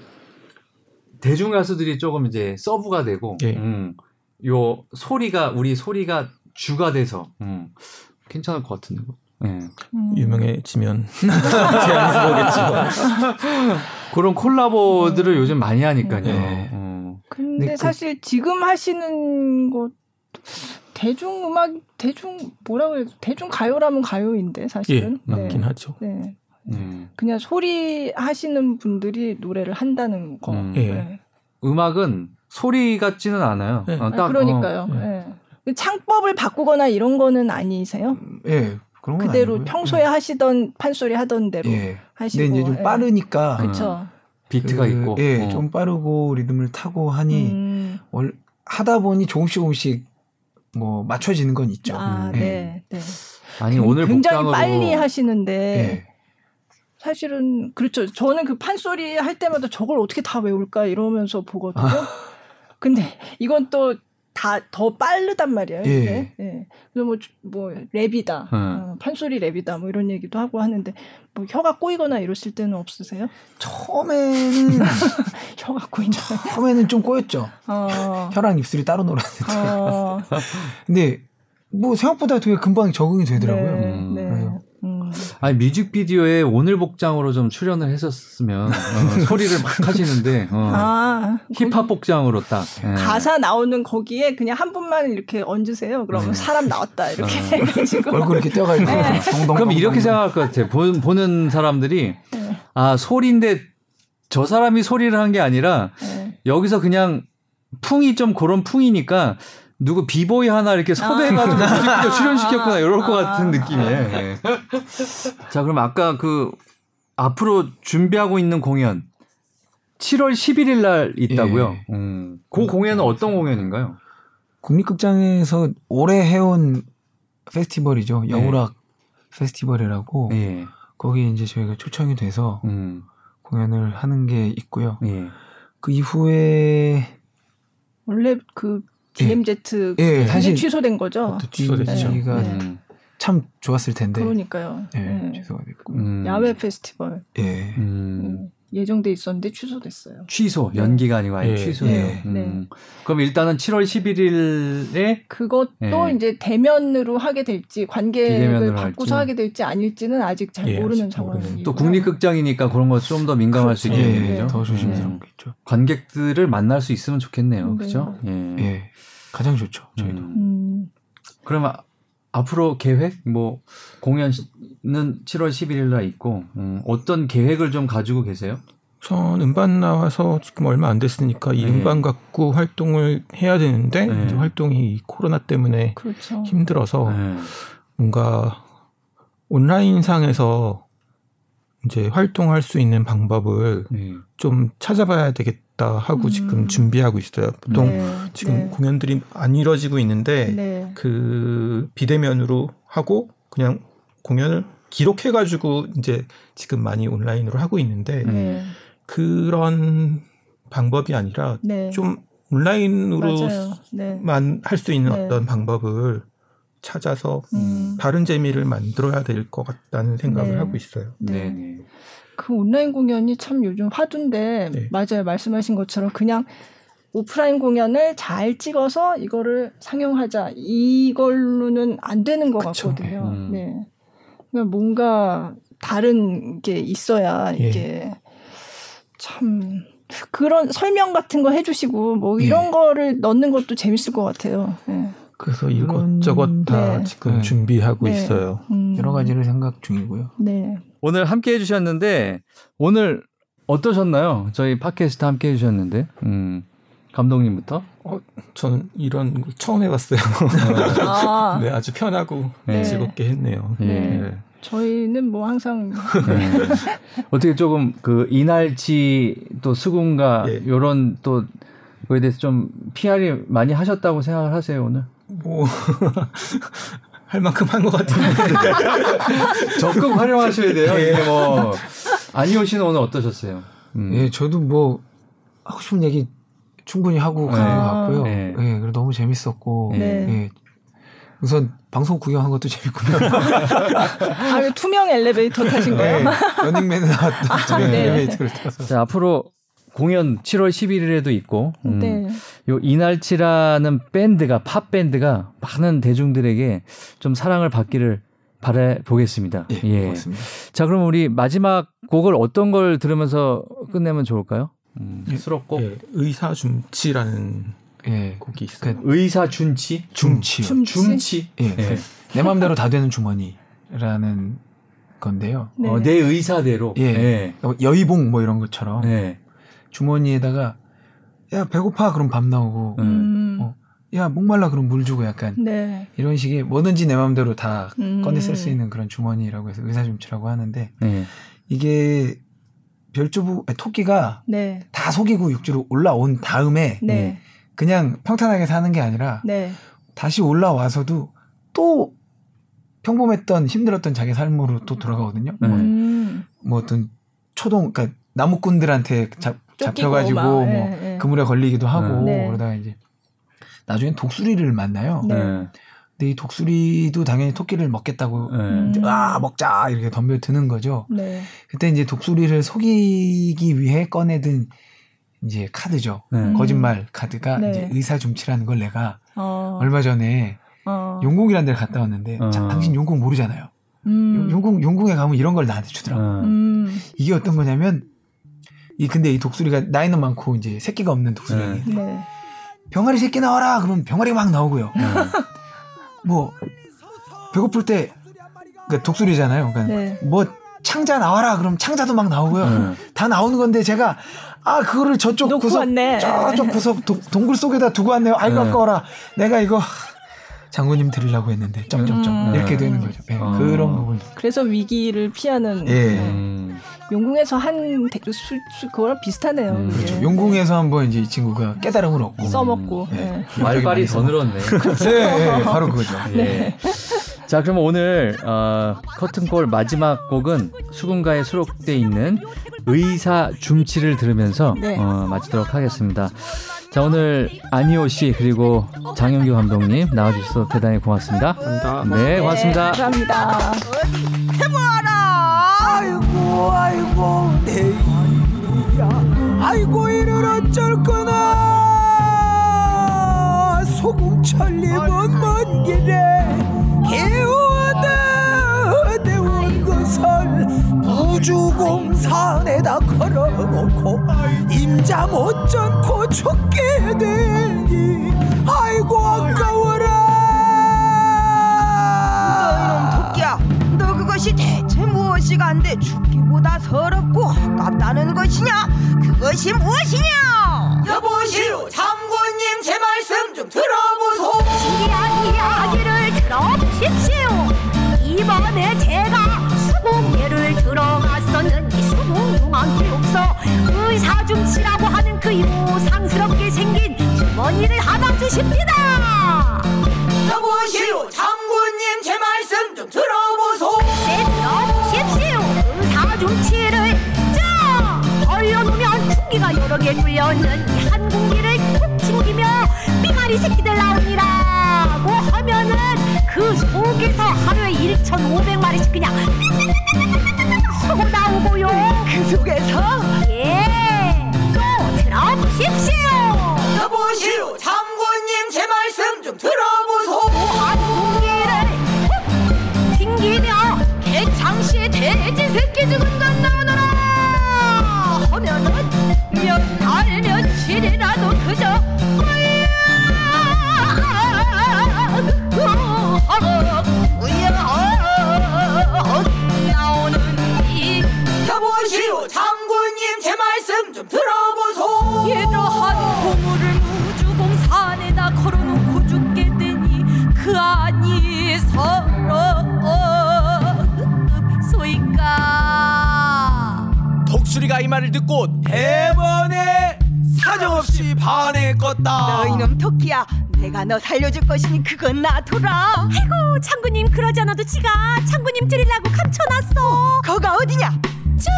대중 가수들이 조금 이제 서브가 되고 예. 음, 요 소리가 우리 소리가 주가 돼서 음, 괜찮을 것 같은데. 예. 음. 유명해지면 [laughs] [laughs] 그런 콜라보들을 요즘 많이 하니까요. 네. 어. 근데 근데 그- 사실 지금 하시는 것 대중 음악 대중 뭐라 그래야 대중 가요라면 가요인데 예 사실은 맞긴 네. 하죠. 네. 음. 그냥 소리 하시는 분들이 노래를 한다는 거. 음. 예. 네. 음악은 소리 같지는 않아요. 네. 어, 아, 딱, 그러니까요. 어, 예. 그 창법을 바꾸거나 이런 거는 아니세요? 예. 그런 건 그대로 아니고요. 평소에 하시던 판소리 하던 대로 예. 하시고. 근데 이제 좀 예. 빠르니까 그쵸. 비트가 그, 있고. 예, 어. 좀 빠르고 리듬을 타고 하니 음. 월, 하다 보니 조금씩 조금씩 뭐 맞춰지는 건 있죠. 아, 예. 네. 네. 아니 오늘 굉장히 복장으로 빨리 하시는데 예. 사실은 그렇죠. 저는 그 판소리 할 때마다 저걸 어떻게 다 외울까 이러면서 보거든요. 아. 근데 이건 또 다 더 빠르단 말이에요. 예. 이게. 예. 그래서 뭐, 주- 뭐 랩이다, 음. 어, 판소리 랩이다, 뭐 이런 얘기도 하고 하는데 뭐 혀가 꼬이거나 이러실 때는 없으세요? 처음에는 [laughs] 혀가 꼬인다. 처음에는 좀 꼬였죠. 어, 혀랑 입술이 따로 놀았는데. 어, [laughs] 근데 뭐 생각보다 되게 금방 적응이 되더라고요. 네, 음. 네. 음. 아니 뮤직비디오에 오늘 복장으로 좀 출연을 했었으면 어, [laughs] 소리를 막 하시는데 어, 아, 힙합 복장으로 딱 예. 가사 나오는 거기에 그냥 한 분만 이렇게 얹으세요. 그러면 사람 나왔다 이렇게 해가지고 얼굴 이렇게 떼어가지고 동동. 그럼 이렇게 생각할 것 같아. 보, 보는 사람들이 아 소리인데 저 사람이 소리를 한 게 아니라 네. 여기서 그냥 풍이 좀 그런 풍이니까 누구 비보이 하나 이렇게 섭외해가지고 뮤직비디오 [laughs] 출연시켰구나 이럴 것 같은 느낌이에요. 예. [laughs] 자 그럼 아까 그 앞으로 준비하고 있는 공연 7월 11일 날 있다고요. 예. 음. 그 공연은 어떤 공연인가요? 국립극장에서 오래 해온 페스티벌이죠. 네. 여우락 페스티벌이라고 예. 거기 이제 저희가 초청이 돼서 음. 공연을 하는 게 있고요. 예. 그 이후에 원래 그 DMZ 예, 그게 사실 취소된 거죠. 그것도 취소됐죠. 네. 음. 참 좋았을 텐데 그러니까요. 예, 네. 취소가 됐고 음. 야외 페스티벌 예. 음. 음, 예정돼 있었는데 취소됐어요. 취소 연기가 아니고 아예 예. 취소예요. 예. 음. 네. 그럼 일단은 7월 11일에 그것도 예. 이제 대면으로 하게 될지 관객을 바꾸서 할지. 하게 될지 아닐지는 아직 잘 예, 모르는 상황이에요. 또 국립극장이니까 그런 거 좀 더 민감할 수 그렇죠. 있겠네요. 예, 네. 더 조심스러운 음. 관객들을 만날 수 있으면 좋겠네요. 네. 그죠? 예. 예. 가장 좋죠. 저희도. 음. 음, 그러면 앞으로 계획 뭐 공연은 7월 11일 날 있고 음, 어떤 계획을 좀 가지고 계세요? 전 음반 나와서 지금 얼마 안 됐으니까 이 네. 음반 갖고 활동을 해야 되는데 네. 이제 활동이 이 코로나 때문에 그렇죠. 힘들어서 네. 뭔가 온라인 상에서 이제 활동할 수 있는 방법을 네. 좀 찾아봐야 되겠다 하고 음. 지금 준비하고 있어요. 보통 네, 지금 네. 공연들이 안 이루어지고 있는데 네. 그 비대면으로 하고 그냥 공연을 기록해가지고 이제 지금 많이 온라인으로 하고 있는데 음. 네. 그런 방법이 아니라 네. 좀. 온라인으로만 네. 할수 있는 네. 어떤 방법을 찾아서 음. 다른 재미를 만들어야 될 것 같다는 생각을 네. 하고 있어요. 네. 네. 네. 그 온라인 공연이 참 요즘 화두인데 네. 맞아요 말씀하신 것처럼 그냥 오프라인 공연을 잘 찍어서 이거를 상영하자 이걸로는 안 되는 것 그쵸. 같거든요. 음. 네. 그러니까 뭔가 다른 게 있어야 예. 이게 참 그런 설명 같은 거 해주시고 뭐 예. 이런 거를 넣는 것도 재밌을 것 같아요. 네. 그래서 이것저것 다 네. 지금 네. 준비하고 네. 있어요. 음. 여러 가지를 생각 중이고요. 네. 오늘 함께 해주셨는데 오늘 어떠셨나요? 저희 팟캐스트 함께 해주셨는데 음, 감독님부터 저는 이런 거 처음 해봤어요. 아 [laughs] 네, 아주 편하고 네. 즐겁게 했네요. 예. 네. 저희는 뭐 항상 네. 어떻게 조금 그 이날치 또 수군가 예. 요런 또 거에 대해서 좀 PR이 많이 하셨다고 생각을 하세요 오늘? 뭐 [laughs] 할 만큼 한 것 같은데. [laughs] 적극 활용하셔야 돼요. 예. 이게 뭐 안희호 씨는 오늘 어떠셨어요? 음. 예, 저도 뭐 하고 싶은 얘기 충분히 하고 가는 아. 것 같고요. 네. 예, 그리고 너무 재밌었고, 네. 예. 우선 방송 구경한 것도 재밌고요. [laughs] 아 투명 엘리베이터 타신 거예요? 네, 러닝맨에 나왔던 투명 네. 엘리베이터를 타서. 자 앞으로 공연 7월 11일에도 있고 음, 네. 요 이날치라는 밴드가 팝 밴드가 많은 대중들에게 좀 사랑을 받기를 바래 보겠습니다. 예, 고맙습니다. 자 그럼 우리 마지막 곡을 어떤 걸 들으면서 끝내면 좋을까요? 음, 예. 수록곡 예, 의사줌치라는 예, 곡이 있어요. 그 의사 준치 줌치요. 줌치? 줌치 예, 예. 내 마음대로 다 되는 주머니라는 건데요. 네. 어, 내 의사대로 예. 예. 여의봉 뭐 이런 것처럼 예. 주머니에다가 야 배고파 그럼 밥 나오고 음. 어, 야 목말라 그럼 물 주고 약간 네. 이런 식의 뭐든지 내 마음대로 다 음. 꺼내 쓸 수 있는 그런 주머니라고 해서 의사줌치라고 하는데 예. 이게 별주부 아니, 토끼가 네. 다 속이고 육지로 올라온 다음에 네. 그냥 평탄하게 사는 게 아니라 네. 다시 올라와서도 또 평범했던 힘들었던 자기 삶으로 또 돌아가거든요. 네. 음. 뭐 어떤 초동 그러니까 나무꾼들한테 잡, 쫓기고 잡혀가지고 막, 뭐 예, 예. 그물에 걸리기도 하고 네. 그러다가 이제 나중엔 독수리를 만나요. 네. 예. 근데 이 독수리도 당연히 토끼를 먹겠다고 예. 이제 아 먹자 이렇게 덤벼드는 거죠. 네. 그때 이제 독수리를 속이기 위해 꺼내든 이제 카드죠. 네. 거짓말 카드가 네. 이제 의사중치라는 걸 내가 어. 얼마 전에 어. 용궁이라는 데를 갔다 왔는데 어. 자, 당신 용궁 모르잖아요. 음. 용궁 용궁에 가면 이런 걸 나한테 주더라고. 음. 이게 어떤 거냐면 이 근데 이 독수리가 나이는 많고 이제 새끼가 없는 독수리. 네. 병아리 새끼 나와라 그러면 병아리가 막 나오고요. 네. [laughs] 뭐 배고플 때 그러니까 독수리잖아요. 그러니까 네. 뭐 창자 나와라 그럼 창자도 막 나오고요. 네. 다 나오는 건데 제가 아 그거를 저쪽 구석 왔네. 저쪽 구석 [laughs] 도, 동굴 속에다 두고 왔네요. 아이고 네. 아까워라. 내가 이거 장군님 드리려고 했는데 점점점 음. 이렇게 되는 거죠. 네, 어. 그런 부분. 그래서 위기를 피하는. 예. 음. 용궁에서 한 수, 수, 그거랑 비슷하네요. 음. 그렇죠. 용궁에서 한번 이제 이 친구가 깨달음을 얻고 써먹고 네. 네. 말빨이 더 늘었네. 네, 네, [laughs] 바로 그거죠. 네. 자, 그럼 오늘 어, 커튼콜 마지막 곡은 수군가에 수록돼 있는 의사 줌치를 들으면서 네. 어, 마치도록 하겠습니다. 자, 오늘 안희호 씨 그리고 장영규 감독님 나와주셔서 대단히 고맙습니다. 감사합니다. 네, 고맙습니다. 네, 감사합니다. 해봐라. 아이고, 내일이야. 아이고, 이를 어쩔 거나. 소금 천리면 먼 길에 개워다 대온 것을 우주공산에다 걸어놓고 임자 못전고 죽게 되니 아이고 아까워라 것이 대체 무엇이가 한데 죽기보다 서럽고 아깝다는 것이냐? 그것이 무엇이냐? 여보시오 장군님 제 말씀 좀 들어보소. 이야기 이야기를 들어보십시오. 이번에 제가 수공예를 들어갔었는데 수공용한 교육서 의사중치라고 하는 그 요상스럽게 생긴 주머니를 하나 주십니다. 여보시오 장군님 제 말씀 좀 들어보소 충기가 여러 개 뚫려있는 이한 공기를 툭 튕기며 삐마리 새끼들 나오니라고 하면은 그 속에서 하루에 1,500마리씩 그냥 쏘고 나오고요. 그 속에서 예, 또 들어보십시오. 여보시오 장군님 제 말씀 좀 들어보소 한 공기를 툭 튕기며 개창시에 돼지 새끼 죽은 하면은 몇 달 며칠이라도 그저 여보시오 장군님 제 말씀 좀 들어보소 이 말을 듣고 대번에 사정없이 반에 껐다. 너희놈 토끼야 내가 너 살려줄 것이니 그건 놔둬라. 아이고 창구님 그러지 않아도 지가 창구님 드리려고 감춰놨어. 거가 어디냐? 쭉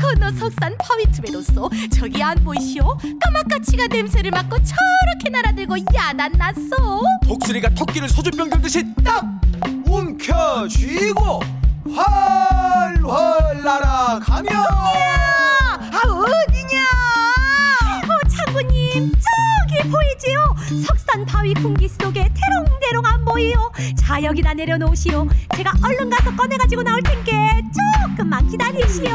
건너 석산 파위투베로서 저기 안 보이시오? 까마까치가 냄새를 맡고 저렇게 날아들고 야단났어. 독수리가 토끼를 소주병 들듯이 딱 움켜쥐고 활활 날아가며 아 어디냐? 어 창구님 저기 보이지요? 석산 바위 공기 속에 대롱대롱 안 보이요? 자 여기다 내려놓으시오. 제가 얼른 가서 꺼내가지고 나올 텐게 조금만 기다리시오.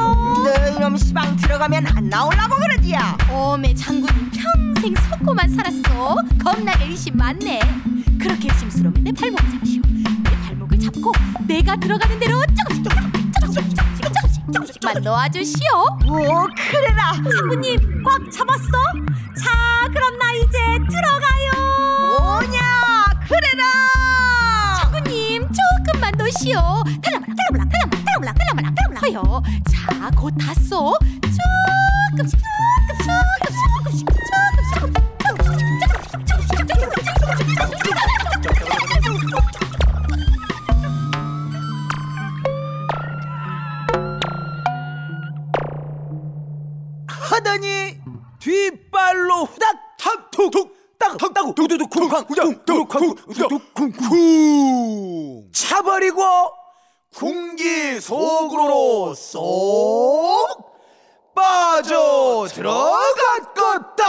너희놈 시방 들어가면 안 나오려고 그러지야 어메 장군님 평생 속고만 살았어. 겁나게 의심 많네. 그렇게 의심스러우면 내내 발목을 잡고 내가 들어가는 대로 조금씩 조금씩 조금씩 조금씩 조금씩 조금씩만 놓아주시오 오 그래라 장군님 꽉 잡았어? 자 그럼 나 이제 들어가요 뭐냐 그래라 장군님 조금만 놓으시오 달라말라 달라말라 달라말라 달라말라 달라말라 하여 자곧 탔어 조금씩 조금씩 하더니 뒷발로 후닥 탁툭툭 딱탁 두두두 쿵쾅 쿵쾅 쿵쿵쿵 차버리고 궁기 속으로 쏙 빠져 들어갔겠다.